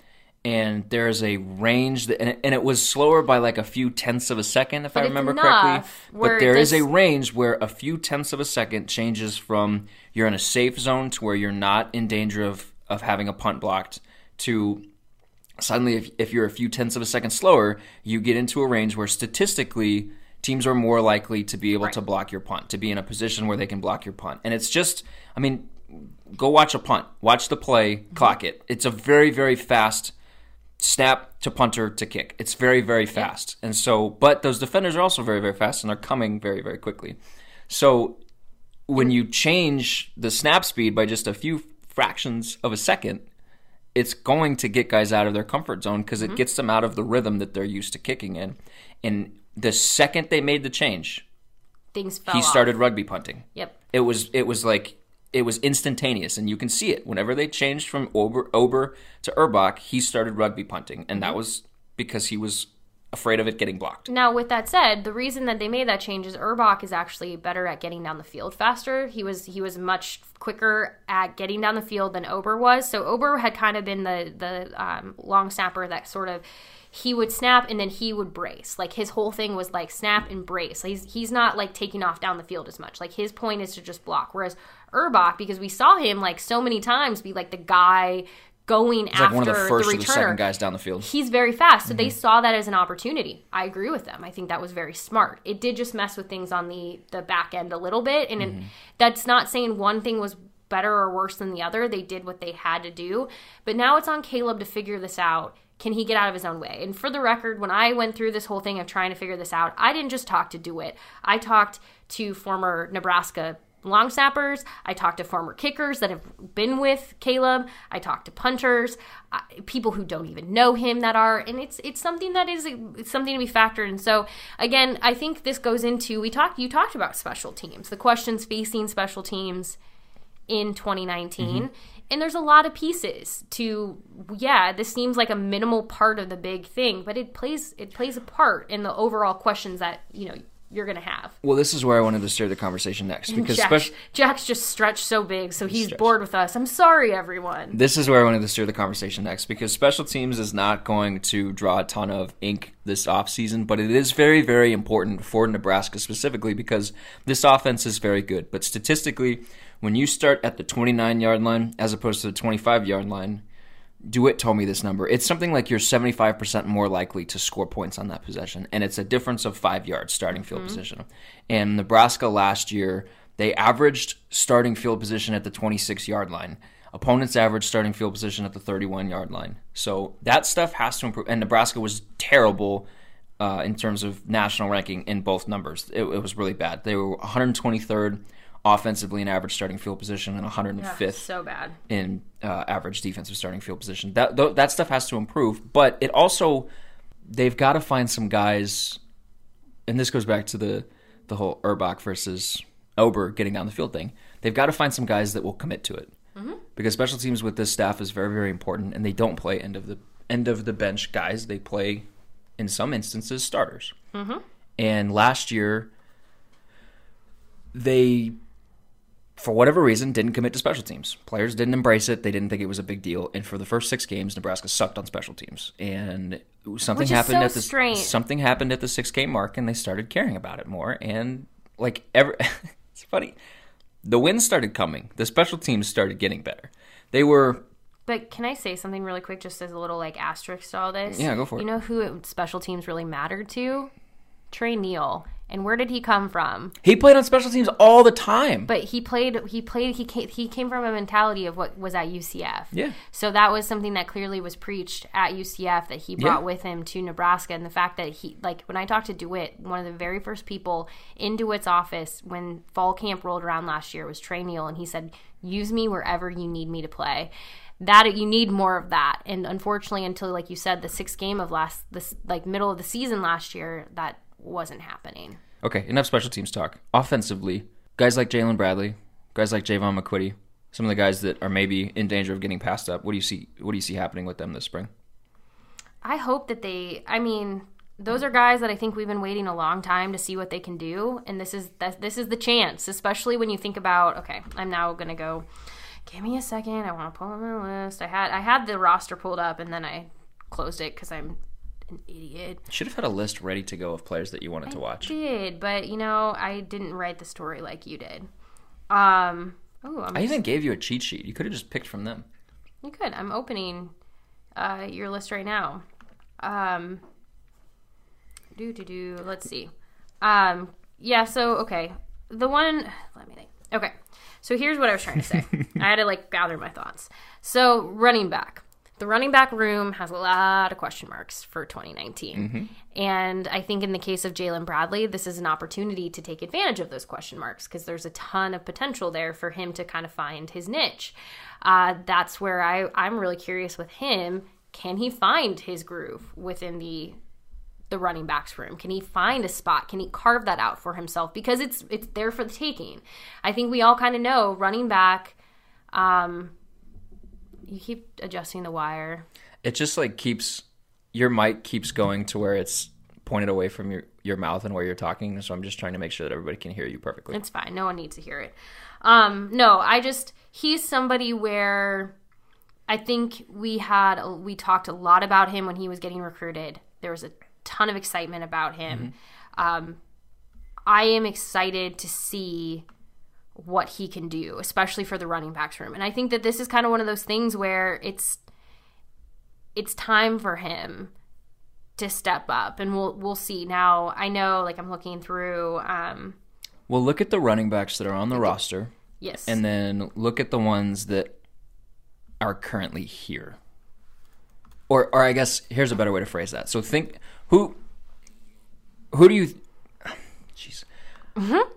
And there's a range that, and it, and it was slower by like a few tenths of a second, if I remember correctly. But there is a range where a few tenths of a second changes from you're in a safe zone to where you're not in danger of, of having a punt blocked to suddenly if, if you're a few tenths of a second slower you get into a range where statistically teams are more likely to be able to block your punt to be in a position where they can block your punt. And it's just i mean go watch a punt. Watch the play. Clock it. It's a very very fast snap to punter to kick it's very very fast and so but those defenders are also very very fast and are coming very very quickly so when you change the snap speed by just a few fractions of a second it's going to get guys out of their comfort zone because it mm-hmm. gets them out of the rhythm that they're used to kicking in. And the second they made the change, things fell he off. started rugby punting. Yep. It was it was like it was instantaneous, and you can see it whenever they changed from Ober, Ober to Urbach. He started rugby punting, and that was because he was afraid of it getting blocked. Now, with that said, the reason that they made that change is Urbach is actually better at getting down the field faster. He was he was much quicker at getting down the field than Ober was. So Ober had kind of been the the um, long snapper that sort of he would snap and then he would brace. Like his whole thing was like snap and brace. He's he's not like taking off down the field as much. Like his point is to just block. Whereas Urbach, because we saw him like so many times be like the guy going He's like after one of the first the or the second guys down the field. he's very fast. So they Mm-hmm. saw that as an opportunity. I agree with them. I think that was very smart. It did just mess with things on the the back end a little bit, and Mm-hmm. it, that's not saying one thing was better or worse than the other. They did what they had to do, but now it's on Caleb to figure this out. Can he get out of his own way? And for the record, when I went through this whole thing of trying to figure this out, I didn't just talk to DeWitt. I talked to former Nebraska long snappers. I talked to former kickers that have been with Caleb. I talked to punters, uh, people who don't even know him that are, and it's it's something that is it's something to be factored. And so again, I think this goes into we talked you talked about special teams, the questions facing special teams in 2019. And there's a lot of pieces to yeah, this seems like a minimal part of the big thing, but it plays it plays a part in the overall questions that, you know, you're going to have. Well, this is where I wanted to steer the conversation next because Jack, Jack's just stretched so big, so he's Stretched. bored with us. I'm sorry, everyone. this is where I wanted to steer the conversation next because special teams is not going to draw a ton of ink this offseason, but it is very, very important for Nebraska specifically because this offense is very good. But statistically, when you start at the 29 yard line as opposed to the 25 yard line, DeWitt told me this number. It's something like you're 75% more likely to score points on that possession, and it's a difference of five yards starting field position. And Nebraska last year, they averaged starting field position at the 26 yard line. Opponents averaged starting field position at the 31 yard line. So that stuff has to improve. And Nebraska was terrible uh, in terms of national ranking in both numbers. It, it was really bad. They were 123rd offensively in average starting field position and 105th So bad. in uh, average defensive starting field position. That th- that stuff has to improve, but it also they've got to find some guys, and this goes back to the the whole Urbach versus Ober getting down the field thing. They've got to find some guys that will commit to it because special teams with this staff is very very important, and they don't play end of the end of the bench guys. They play in some instances starters. And last year they for whatever reason, didn't commit to special teams. Players didn't embrace it. They didn't think it was a big deal. And for the first six games, Nebraska sucked on special teams. And something happened so at the strange. something happened at the six game mark, and they started caring about it more. And like ever, it's funny. The wins started coming. The special teams started getting better. They were But can I say something really quick, just as a little like asterisk to all this? Yeah, go for You it. You know who it, special teams really mattered to? Tre Neal. And where did he come from? he played on special teams all the time. But he played. He played. He came, he came from a mentality of what was at UCF. Yeah. So that was something that clearly was preached at UCF that he brought Yeah. with him to Nebraska, and the fact that he like when I talked to Dewitt, one of the very first people in Dewitt's office when fall camp rolled around last year was Tre Neal, and he said, "Use me wherever you need me to play." That you need more of that, and unfortunately, until like you said, the sixth game of last this like middle of the season last year, that wasn't happening. Okay, enough special teams talk. Offensively, guys like Jaylin Bradley, guys like Jaevon McQuitty, some of the guys that are maybe in danger of getting passed up. What do you see? What do you see happening with them this spring? I hope that they. I mean, those are guys that I think we've been waiting a long time to see what they can do, and this is this is the chance, especially when you think about. Okay, I'm now gonna go. Give me a second. I want to pull up my list. I had I had the roster pulled up, and then I closed it because I'm an idiot. Should have had a list ready to go of players that you wanted to watch. I did but you know I didn't write the story like you did. Um. Oh, I'm I even gave you a cheat sheet. You could have just picked from them. You could. I'm opening uh, your list right now. Um, do do do. Let's see. Um, yeah. So okay, the one. Let me think. Okay. So here's what I was trying to say. I had to like gather my thoughts. So running back. The running back room has a lot of question marks for 2019. And I think in the case of Jaylin Bradley, this is an opportunity to take advantage of those question marks because there's a ton of potential there for him to kind of find his niche. Uh, that's where I, I'm really curious with him. Can he find his groove within the the running backs room? Can he find a spot? Can he carve that out for himself? Because it's it's there for the taking. I think we all kind of know running back. Um, you keep adjusting the wire. It just like keeps your mic keeps going to where it's pointed away from your your mouth and where you're talking. So I'm just trying to make sure that everybody can hear you perfectly. It's fine. No one needs to hear it. Um, no, I just he's somebody where I think we had we talked a lot about him when he was getting recruited. There was a ton of excitement about him. Um, I am excited to see what he can do, especially for the running backs room. And I think that this is kind of one of those things where it's it's time for him to step up and we'll we'll see. Now, I know like I'm looking through um Well, look at the running backs that are on the roster, yes. and then look at the ones that are currently here. Or, or I guess here's a better way to phrase that. So think who, who do you, jeez,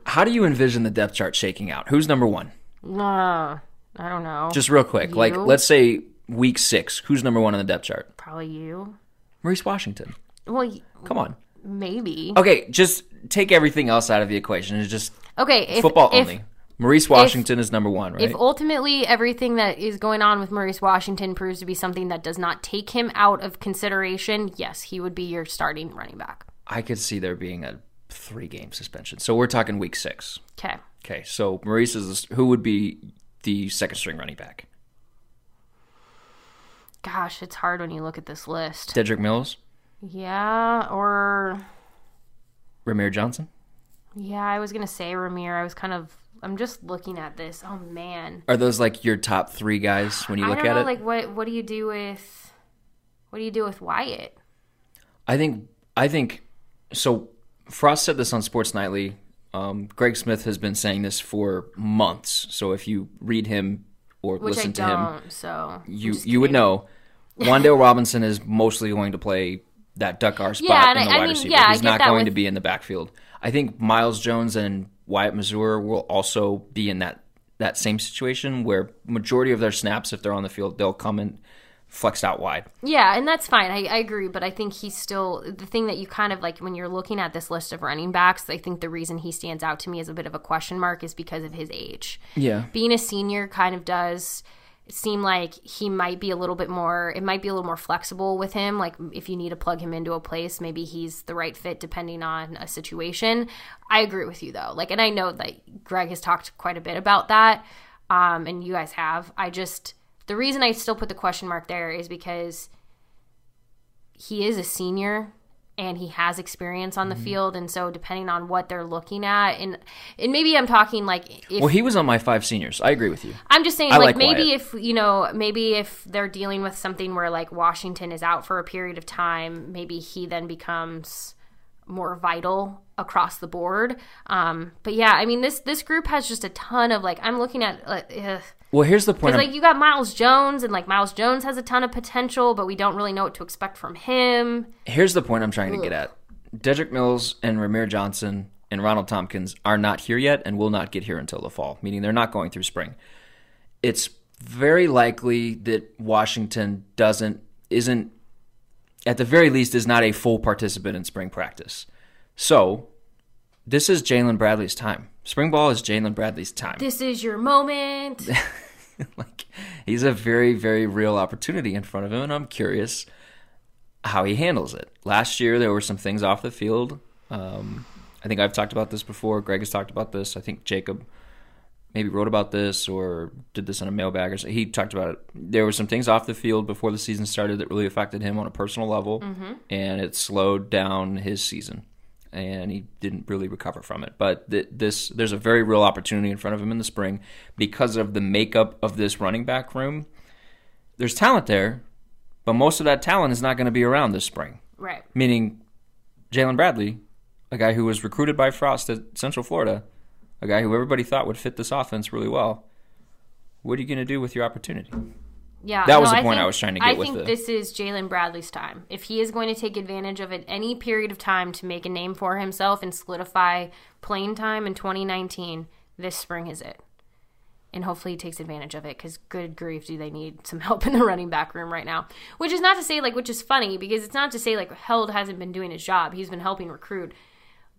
how do you envision the depth chart shaking out? Who's number one? Uh, I don't know. Just real quick, like let's say week six. Who's number one on the depth chart? probably you. Maurice Washington. Well, Come on. maybe. Okay, just take everything else out of the equation. It's just Okay, if, football if, only. Maurice Washington is number one, right? If ultimately everything that is going on with Maurice Washington proves to be something that does not take him out of consideration, yes, he would be your starting running back. I could see there being a three game suspension. So we're talking week six. Okay. Okay, so Maurice is who would be the second string running back? Gosh, it's hard when you look at this list. Dedrick Mills, Yeah, or Rahmir Johnson. yeah, I was gonna say Rahmir. I was kind of. I'm just looking at this. Oh man. Are those like your top three guys when you look don't at it? Like, what what do you do with what do you do with Wyatt? I think I think so. Frost said this on Sports Nightly. Um, Greg Smith has been saying this for months. So if you read him or Which listen I to him, so you you would know. Wandale Robinson is mostly going to play that duck R spot Yeah, in the I- I wide mean, receiver. yeah, He's not going with- to be in the backfield. I think Miles Jones and Wyatt Mazour will also be in that that same situation where majority of their snaps, if they're on the field, they'll come in flexed out wide. Yeah, and that's fine. I, I agree, but I think he's still the thing that you kind of like when you're looking at this list of running backs. I think the reason he stands out to me as a bit of a question mark is because of his age. Yeah. being a senior kind of does seem like he might be a little bit more it might be a little more flexible with him like if you need to plug him into a place maybe he's the right fit depending on a situation i agree with you though like and i know that greg has talked quite a bit about that um and you guys have i just the reason i still put the question mark there is because he is a senior and he has experience on the field and so depending on what they're looking at and and maybe i'm talking like if Well, he was on my five seniors. I agree with you. I'm just saying, I like, like maybe if you know, maybe if they're dealing with something where like Washington is out for a period of time, maybe he then becomes more vital across the board. Um, but yeah, I mean this this group has just a ton of like I'm looking at uh. Well, here's the point. Because like you got Miles Jones and like Miles Jones has a ton of potential, but we don't really know what to expect from him. Here's the point I'm trying to get at. Dedrick Mills and Rahmir Johnson and Ronald Thompkins are not here yet and will not get here until the fall, meaning they're not going through spring. It's very likely that Washington doesn't isn't at the very least is not a full participant in spring practice. So this is Jaylin Bradley's time. Spring ball is Jaylin Bradley's time. This is your moment. like he's a very very real opportunity in front of him and i'm curious how he handles it last year there were some things off the field um, i think i've talked about this before greg has talked about this i think jacob maybe wrote about this or did this in a mailbag or so. he talked about it there were some things off the field before the season started that really affected him on a personal level and it slowed down his season and he didn't really recover from it. But th- this, there's a very real opportunity in front of him in the spring because of the makeup of this running back room. There's talent there, but most of that talent is not going to be around this spring. right. Meaning, Jaylin Bradley, a guy who was recruited by Frost at Central Florida, a guy who everybody thought would fit this offense really well. What are you going to do with your opportunity? Yeah, That was no, the point I think- was trying to get I with think the- this is Jaylin Bradley's time. If he is going to take advantage of it any period of time to make a name for himself and solidify playing time in 2019, this spring is it. And hopefully he takes advantage of it because good grief, do they need some help in the running back room right now? Which is not to say like, which is funny because it's not to say like Held hasn't been doing his job. He's been helping recruit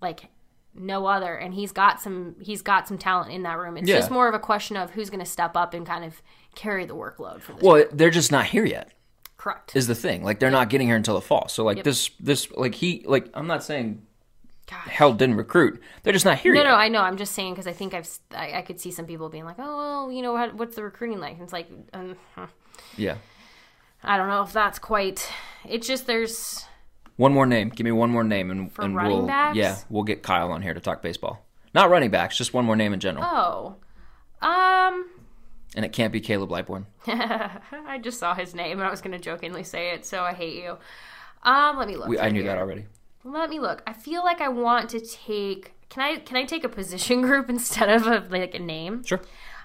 like no other, and he's got some he's got some talent in that room. It's Yeah. just more of a question of who's going to step up and kind of carry the workload for this. Well, they're just not here yet. Correct. is the thing. Like they're not getting here until the fall. So like this this like he like I'm not saying Held didn't recruit. They're just not here No, yet. no, I know. I'm just saying because I think I've I could see some people being like, oh, well, you know, what, what's the recruiting like? And it's like, um, yeah. I don't know if that's quite. It's just there's One more name. Give me one more name and, and running we'll backs? yeah, we'll get Kyle on here to talk baseball. Not running backs, just one more name in general. oh, um, And it can't be Caleb Lightbourn. I just saw his name and I was gonna jokingly say it, so I hate you. Um, let me look. We, I knew here. that already. Let me look. I feel like I want to take. Can I can I take a position group instead of a, like a name? Sure.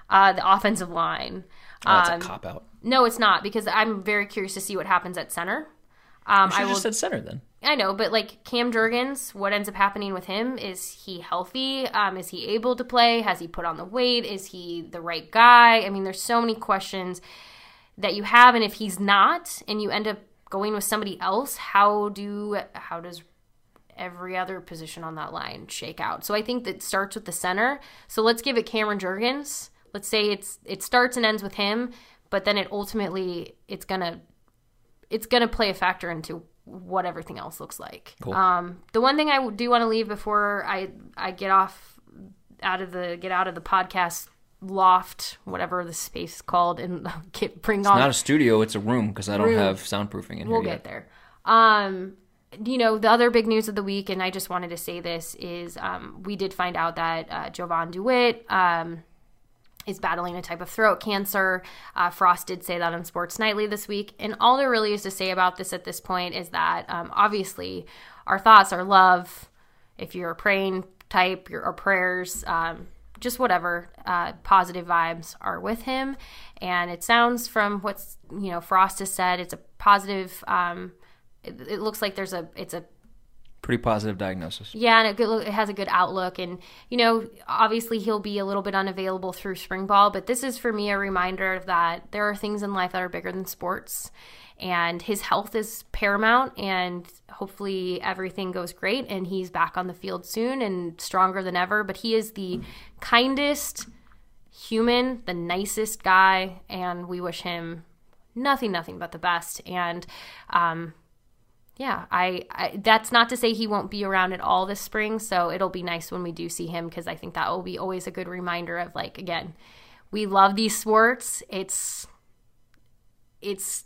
Uh, the offensive line. Oh, that's Um, a cop out. No, it's not because I'm very curious to see what happens at center. Um, I will. just said center then. I know, but like Cam Jurgens, what ends up happening with him? Is he healthy? Um, is he able to play? Has he put on the weight? Is he the right guy? I mean, there's so many questions that you have, and if he's not, and you end up going with somebody else, how do how does every other position on that line shake out? So I think that starts with the center. So let's give it Cameron Jurgens. Let's say it's it starts and ends with him, but then it ultimately it's gonna it's going to play a factor into what everything else looks like. Cool. Um, the one thing I do want to leave before I I get off out of the get out of the podcast loft, whatever the space is called, and get bring on It's Not a studio, it's a room because I don't Room. have soundproofing in we'll here get there. Um, you know, the other big news of the week, and I just wanted to say this is um, we did find out that uh, Jovan DeWitt um, is battling a type of throat cancer. Uh, Frost did say that on Sports Nightly this week. And all there really is to say about this at this point is that um, obviously our thoughts, our love, if you're a praying type, your our prayers, um, just whatever, uh, positive vibes are with him. And it sounds from what's, you know, Frost has said, it's a positive, um, it, it looks like there's a, it's a Pretty positive diagnosis. yeah, and it, good, it has a good outlook. And, you know, obviously he'll be a little bit unavailable through spring ball, but this is for me a reminder that there are things in life that are bigger than sports. And his health is paramount, and hopefully everything goes great and he's back on the field soon and stronger than ever. But he is the kindest human, the nicest guy, and we wish him nothing, nothing but the best. And, um, yeah, I, I that's not to say he won't be around at all this spring, so it'll be nice when we do see him because I think that will be always a good reminder of like again, we love these sports. It's it's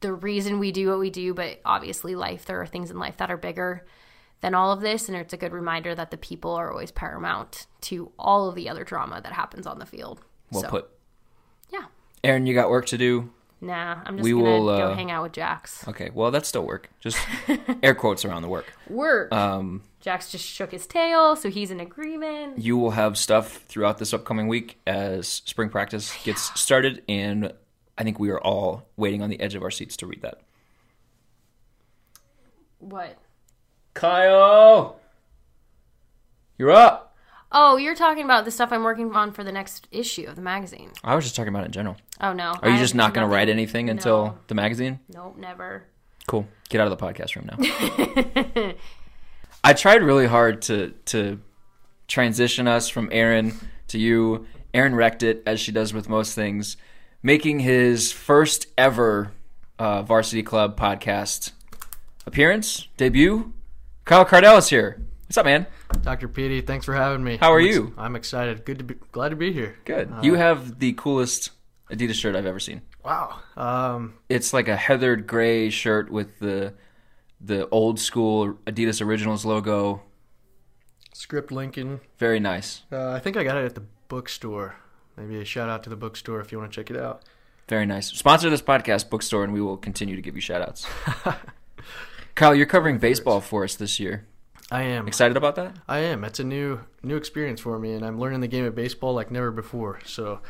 the reason we do what we do, but obviously life there are things in life that are bigger than all of this and it's a good reminder that the people are always paramount to all of the other drama that happens on the field. Well So, put. Yeah. Erin, you got work to do. Nah, I'm just We gonna will, go uh, hang out with Jax. Okay, well that's still work. Just air quotes around the work. Work. Um, Jax just shook his tail, so he's in agreement. you will have stuff throughout this upcoming week as spring practice gets started, and I think we are all waiting on the edge of our seats to read that. What? Kyle, you're up. Oh, you're talking about the stuff I'm working on for the next issue of the magazine. I was just talking about it in general. Oh no. Are you just not going to write anything until the magazine? Nope, never. Cool. Get out of the podcast room now. I tried really hard to to transition us from Erin to you. Erin wrecked it as she does with most things, making his first ever uh, Varsity Club podcast appearance debut. Kyle Cardell is here. What's up, man? Dr. Petey, thanks for having me. How are I'm ex- you? I'm excited. Good to be glad to be here. Good. you have the coolest Adidas shirt I've ever seen. Wow. Um, It's like a heathered gray shirt with the the old school Adidas Originals logo. script Lincoln. Very nice. Uh, I think I got it at the bookstore. Maybe a shout out to the bookstore if you want to check it out. Very nice. Sponsor this podcast, Bookstore, and we will continue to give you shout outs. Kyle, you're covering baseball for us this year. I am. Excited about that? I am. It's a new new experience for me, and I'm learning the game of baseball like never before. So,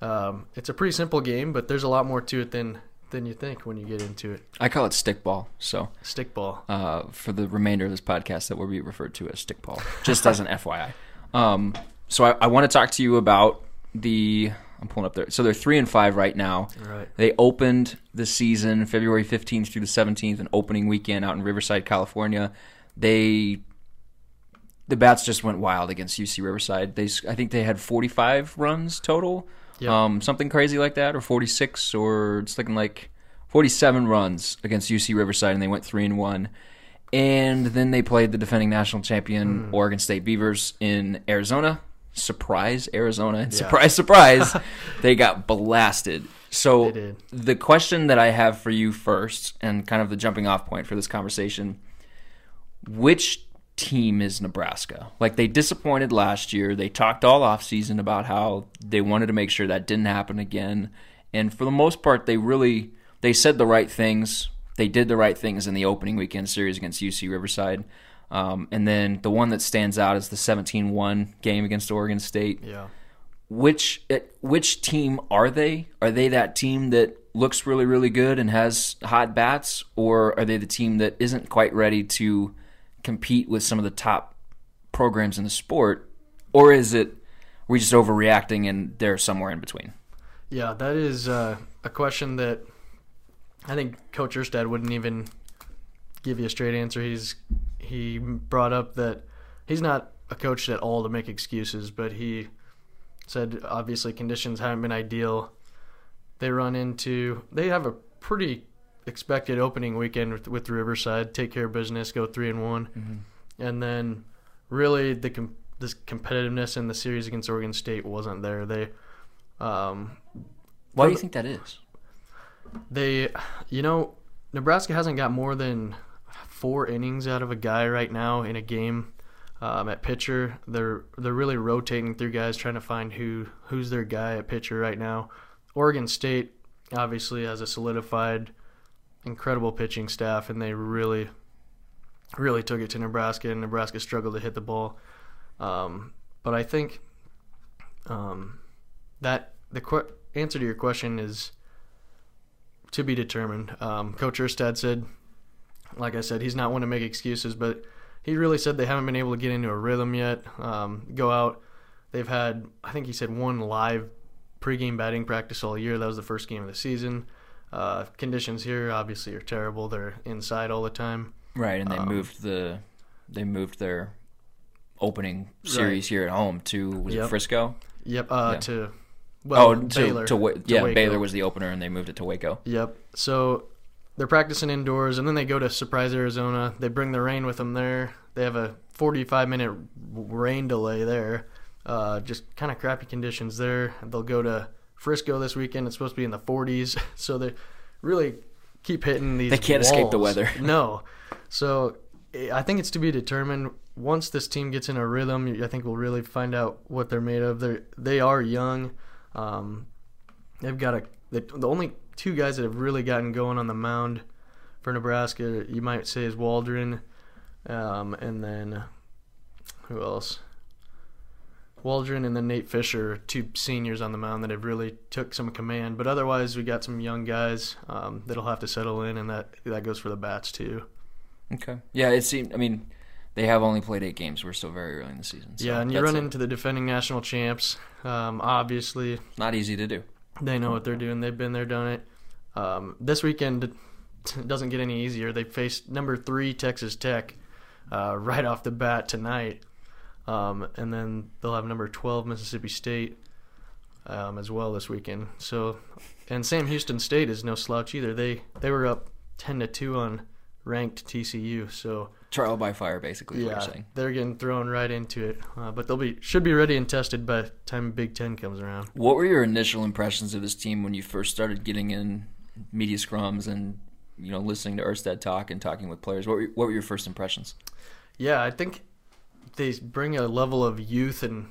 um, it's a pretty simple game, but there's a lot more to it than than you think when you get into it. I call it stickball. So, Stickball. uh, for the remainder of this podcast, that will be referred to as stickball, just as an FYI. Um, so, I, I want to talk to you about the. I'm pulling up there. So they're three and five right now. Right. They opened the season February 15th through the 17th, an opening weekend out in Riverside, California. They the bats just went wild against UC Riverside. They I think they had 45 runs total, Yep. um, something crazy like that, or 46, or it's looking like 47 runs against UC Riverside, and they went three and one. And then they played the defending national champion Oregon State Beavers in Arizona. Surprise, Arizona! And Surprise, surprise! they got blasted. So the question that I have for you first, and kind of the jumping off point for this conversation, which team is Nebraska? Like they disappointed last year. They talked all offseason about how they wanted to make sure that didn't happen again. And for the most part they really they said the right things. They did the right things in the opening weekend series against UC Riverside. Um, and then the one that stands out is the 17-1 game against Oregon State Yeah. which eh, which team are they? Are they that team that looks really really good and has hot bats, or are they the team that isn't quite ready to compete with some of the top programs in the sport, or is it we just overreacting and they're somewhere in between? Yeah, that is uh, a question that I think Coach Erstad wouldn't even give you a straight answer. He's he brought up that he's not a coach at all to make excuses, but he said obviously conditions haven't been ideal. They run into they have a pretty expected opening weekend with, with Riverside, take care of business, go three and one, Mm-hmm. and then really the com- this competitiveness in the series against Oregon State wasn't there. They, um, Why do you think that is? they, you know, Nebraska hasn't got more than four innings out of a guy right now in a game. Um, at pitcher, they're they're really rotating through guys, trying to find who who's their guy at pitcher right now. Oregon State obviously has a solidified, incredible pitching staff, and they really, really took it to Nebraska, and Nebraska struggled to hit the ball. Um, but I think um, that the qu- answer to your question is to be determined. Um, Coach Erstad said, like I said, he's not one to make excuses, but he really said they haven't been able to get into a rhythm yet. Um, go out. They've had, I think he said, one live pregame batting practice all year. That was the first game of the season. Uh, conditions here obviously are terrible. They're inside all the time. Right, and they Um, moved the they moved their opening series here at home to was Yep. it Frisco? Yep. Uh, Yeah. To well, oh, to, Baylor. to, Wa- yeah. Baylor was the opener, and they moved it to Waco. Yep. So they're practicing indoors, and then they go to Surprise, Arizona. They bring the rain with them there. They have a 45 minute rain delay there. Uh, just kind of crappy conditions there. They'll go to Frisco this weekend. It's supposed to be in the 40s, so they really keep hitting these. They can't escape the weather. No. So eh, I think it's to be determined. Once this team gets in a rhythm, I think we'll really find out what they're made of. They they are young. Um, they've got a the, the only two guys that have really gotten going on the mound for Nebraska, you might say, is Waldron, um, and then who else? Waldron and then Nate Fisher, two seniors on the mound that have really took some command. But otherwise, we got some young guys um, that'll have to settle in, and that that goes for the bats too. Okay. Yeah, it seemed. I mean, they have only played eight games. We're still very early in the season. So yeah, and you run a- into the defending national champs. Um, obviously, not easy to do. They know what they're doing. They've been there, done it. Um, this weekend doesn't get any easier. They face number three Texas Tech uh, right off the bat tonight, um, and then they'll have number twelve Mississippi State um, as well this weekend. So, and Sam Houston State is no slouch either. They they were up ten to two on ranked TCU. So Trial by fire, basically. Yeah, they're getting thrown right into it. Uh, but they'll be should be ready and tested by the time Big Ten comes around. What were your initial impressions of this team when you first started getting in media scrums and you know listening to Erstad talk and talking with players? What were, what were your first impressions? Yeah, I think they bring a level of youth and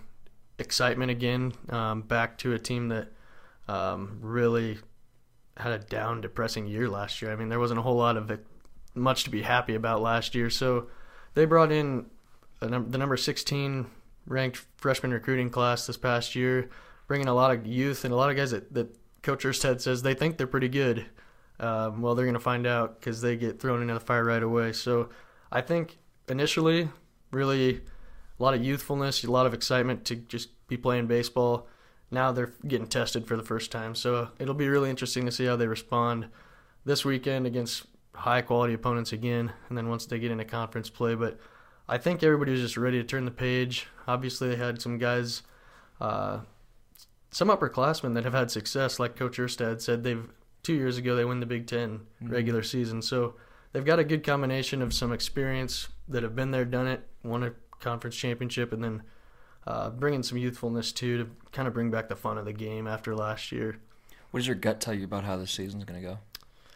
excitement again um, back to a team that um, really had a down, depressing year last year. I mean, there wasn't a whole lot of much to be happy about last year. So they brought in num- the number 16 ranked freshman recruiting class this past year, bringing a lot of youth and a lot of guys that, that Coach Erstad says they think they're pretty good. Um, well, they're going to find out because they get thrown into the fire right away. So I think initially, really a lot of youthfulness, a lot of excitement to just be playing baseball. Now they're getting tested for the first time, so it'll be really interesting to see how they respond this weekend against high quality opponents again, and then once they get into conference play. But I think everybody was just ready to turn the page. Obviously, they had some guys, uh, some upperclassmen that have had success, like Coach Erstad said. They've two years ago they win the Big 10 regular season, so they've got a good combination of some experience that have been there, done it, won a conference championship, and then uh, bringing some youthfulness too to kind of bring back the fun of the game after last year. What does your gut tell you about how this season's going to go?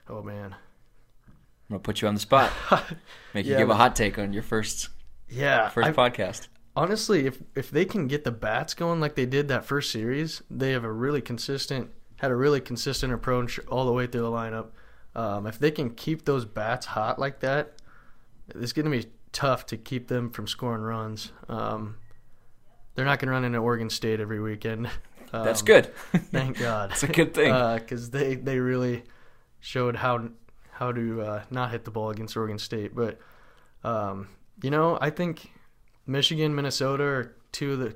Oh man, I'm going to put you on the spot. Make you give a hot take on your first yeah. first I- podcast. honestly, if if they can get the bats going like they did that first series, they have a really consistent had a really consistent approach all the way through the lineup. Um, if they can keep those bats hot like that, it's going to be tough to keep them from scoring runs. Um, they're not going to run into Oregon State every weekend. Um, That's good. Thank God. It's a good thing. because they they really showed how how to uh, not hit the ball against Oregon State. But um, you know, I think Michigan, Minnesota are two of the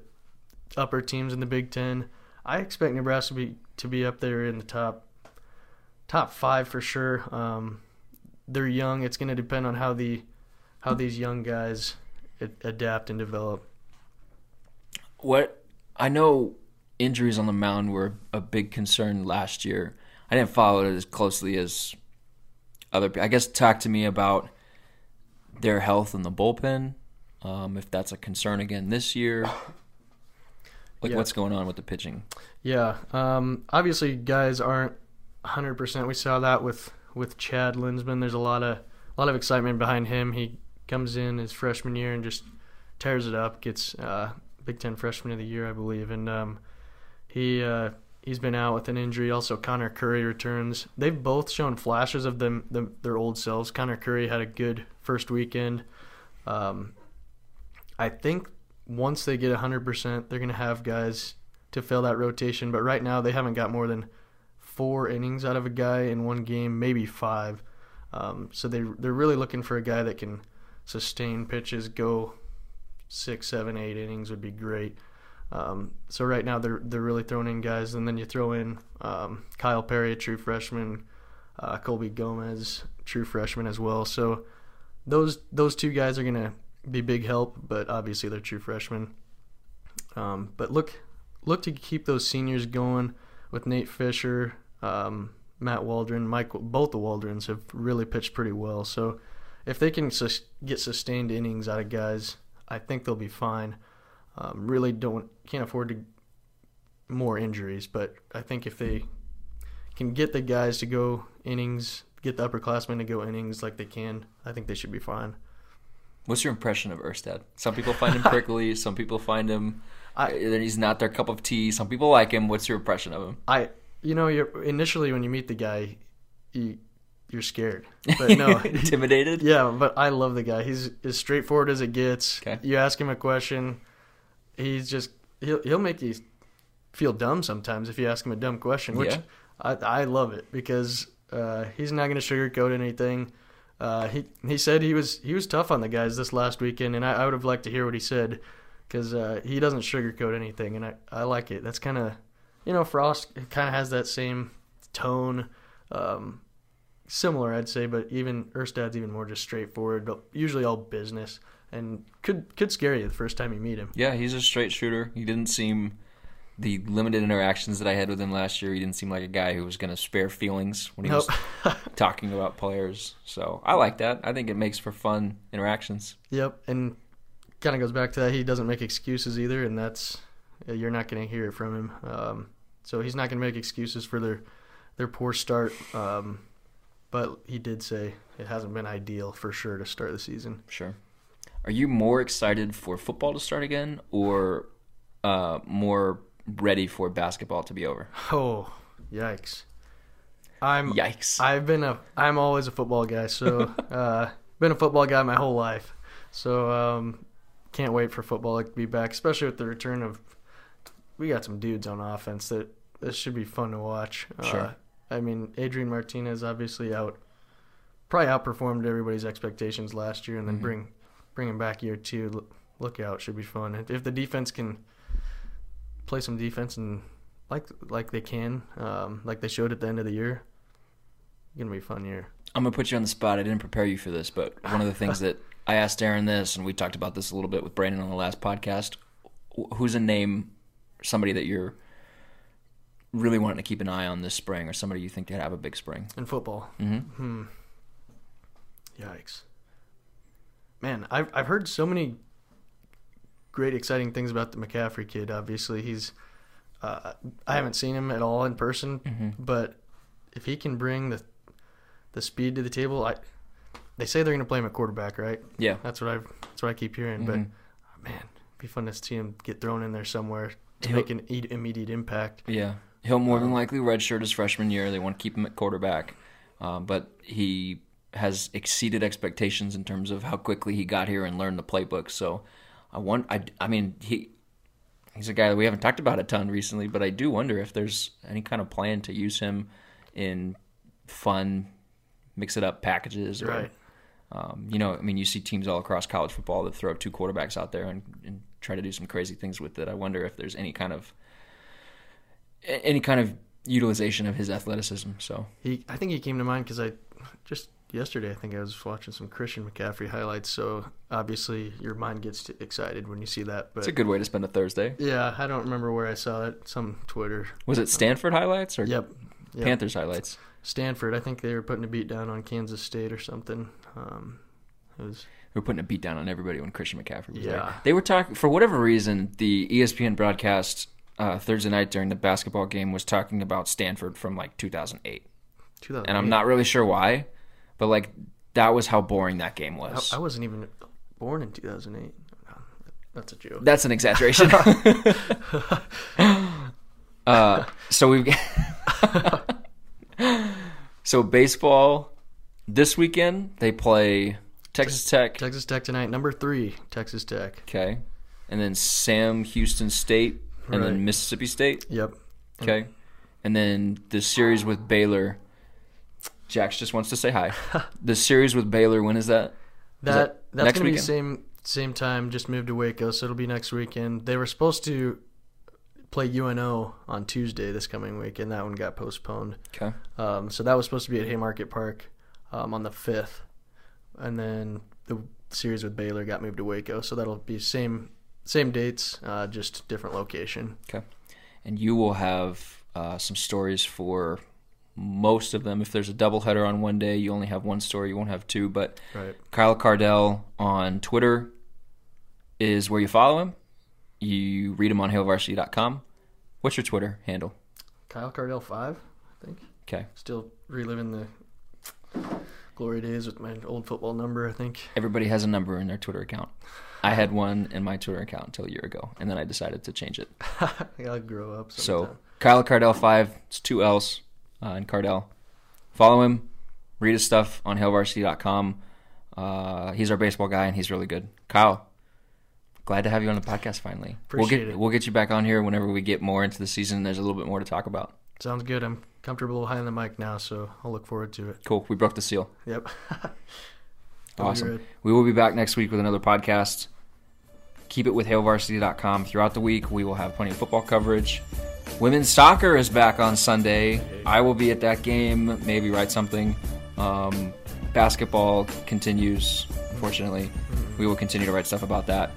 upper teams in the Big Ten. I expect Nebraska to be to be up there in the top top five for sure. Um, they're young. It's going to depend on how the how these young guys adapt and develop. What I know, injuries on the mound were a big concern last year. I didn't follow it as closely as other. people. I guess talk to me about their health in the bullpen. Um, if that's a concern again this year, like Yeah. what's going on with the pitching? Yeah. Um, obviously, guys aren't 100%. We saw that with, with Chad Luensmann. There's a lot of a lot of excitement behind him. He comes in his freshman year and just tears it up. Gets uh, Big Ten Freshman of the Year, I believe, and um, he uh, he's been out with an injury. Also, Connor Curry returns. They've both shown flashes of them, them their old selves. Connor Curry had a good first weekend. Um, I think once they get 100%, they're going to have guys to fill that rotation. But right now, they haven't got more than four innings out of a guy in one game, maybe five. Um, so they they're really looking for a guy that can sustain pitches, go six, seven, eight innings would be great. Um, so right now they're they're really throwing in guys, and then you throw in um, Kyle Perry, a true freshman, uh, Colby Gomes, true freshman as well. So those those two guys are gonna be big help, but obviously they're true freshmen. Um, but look look to keep those seniors going with Nate Fisher, um, Matt Waldron, Mike. Both the Waldrons have really pitched pretty well. So if they can sus- get sustained innings out of guys, I think they'll be fine. Um, really don't can't afford to more injuries, but I think if they can get the guys to go innings, get the upperclassmen to go innings like they can, I think they should be fine. What's your impression of Erstad? Some people find him prickly. some people find him I- that he's not their cup of tea. Some people like him. What's your impression of him? I, you know, initially when you meet the guy, you you're scared, but no, Intimidated? yeah, but I love the guy. He's as straightforward as it gets. Okay. You ask him a question, he's just he'll he'll make you feel dumb sometimes if you ask him a dumb question, which Yeah. I I love it because uh, he's not going to sugarcoat anything. Uh, he he said he was he was tough on the guys this last weekend, and I, I would have liked to hear what he said because uh, he doesn't sugarcoat anything, and I, I like it. That's kind of you know Frost kind of has that same tone, um, similar I'd say, but even Erstad's even more just straightforward. But usually all business, and could could scare you the first time you meet him. Yeah, he's a straight shooter. He didn't seem the limited interactions that I had with him last year. He didn't seem like a guy who was going to spare feelings when he Nope. was talking about players. So I like that. I think it makes for fun interactions. Yep, and kind of goes back to that. He doesn't make excuses either, and that's uh, you're not going to hear it from him. Um, so he's not going to make excuses for their their poor start. Um, but he did say it hasn't been ideal for sure to start the season. Sure. Are you more excited for football to start again, or uh, more ready for basketball to be over? Oh, yikes! I'm Yikes! I've been a I'm always a football guy, so uh, been a football guy my whole life. So um, can't wait for football to be back, especially with the return of we got some dudes on offense that this should be fun to watch. Sure. Uh, I mean, Adrian Martinez obviously out probably outperformed everybody's expectations last year, and then Mhm. bring bring him back year two. Look, out, should be fun. If- If the defense can play some defense and like like they can, um, like they showed at the end of the year, gonna be a fun year. I'm gonna put you on the spot. I didn't prepare you for this, but one of the things that I asked Erin this, and we talked about this a little bit with Brandon on the last podcast. Who's a name, somebody that you're really wanting to keep an eye on this spring, or somebody you think could have a big spring? in football. hmm Hmm. Yikes. Man, I've I've heard so many great, exciting things about the McCaffrey kid. Obviously, he's uh, I haven't seen him at all in person, Mhm. but if he can bring the the speed to the table, I they say they're going to play him at quarterback, right? Yeah. That's what I've that's what I keep hearing. But Mhm. man, it'd be fun to see him get thrown in there somewhere to He'll- make an immediate impact. Yeah, he'll more than likely redshirt his freshman year. They want to keep him at quarterback, um, but he has exceeded expectations in terms of how quickly he got here and learned the playbook. So, I want. I, I mean, he he's a guy that we haven't talked about a ton recently, but I do wonder if there's any kind of plan to use him in fun, mix it up packages, or Right. um, you know, I mean, you see teams all across college football that throw two quarterbacks out there and, and try to do some crazy things with it. I wonder if there's any kind of any kind of utilization of his athleticism. So He, I think he came to mind because I just yesterday I think I was watching some Christian McCaffrey highlights. So obviously your mind gets excited when you see that. But it's a good way to spend a Thursday. yeah, I don't remember where I saw it. Some Twitter. Was it Stanford highlights or Yep. yep. Panthers highlights? Stanford. I think they were putting a beat down on Kansas State or something. Um, it was We were putting a beat down on everybody when Christian McCaffrey was there. Yeah. They were talking for whatever reason. The ESPN broadcast uh, Thursday night during the basketball game was talking about Stanford from like 2008, 2008. and I'm not really sure why, but like that was how boring that game I, was. I wasn't even born in 2008. That's a joke. That's an exaggeration. uh, so we've so baseball this weekend they play Texas Tech, Texas Tech tonight, number three. Texas Tech. okay, and then Sam Houston State, and Right. then Mississippi State, Yep. okay, and then the series with Baylor. Jax just wants to say hi. the series with Baylor, when is that? That, that that's next gonna be same same time. Just moved to Waco, so it'll be next weekend. They were supposed to play UNO on Tuesday this coming week, and that one got postponed. Okay, Um, so that was supposed to be at Haymarket Park um, on the fifth, and then the series with Baylor got moved to Waco. So that'll be same same dates, uh, just different location. Okay. And you will have uh, some stories for most of them. If there's a doubleheader on one day, you only have one story. You won't have two. But Right. Kyle Cardell on Twitter is where you follow him. You read him on hailvarsity.com. What's your Twitter handle? Kyle Cardell five, I think. Okay. Still reliving the glory days with my old football number. I think. Everybody has a number in their Twitter account. I had one in my Twitter account until a year ago, and then I decided to change it. I grow up. So. Kyle Cardell five, it's two L's uh, in Cardell. Follow him, read his stuff on hailvarsity.com. Uh, he's our baseball guy and he's really good. Kyle, glad to have you on the podcast finally. we'll Appreciate get it. we'll get you back on here whenever we get more into the season. There's a little bit more to talk about. sounds good. I'm comfortable behind the mic now, so I'll look forward to it. Cool. We broke the seal. Yep. Awesome. We will be back next week with another podcast. Keep it with hailvarsity.com. Throughout the week, we will have plenty of football coverage. Women's soccer is back on Sunday. I will be at that game, maybe write something. Um, basketball continues, unfortunately. We will continue to write stuff about that.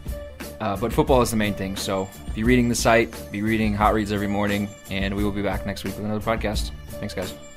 Uh, but football is the main thing. So be reading the site, be reading hot reads every morning, and we will be back next week with another podcast. Thanks, guys.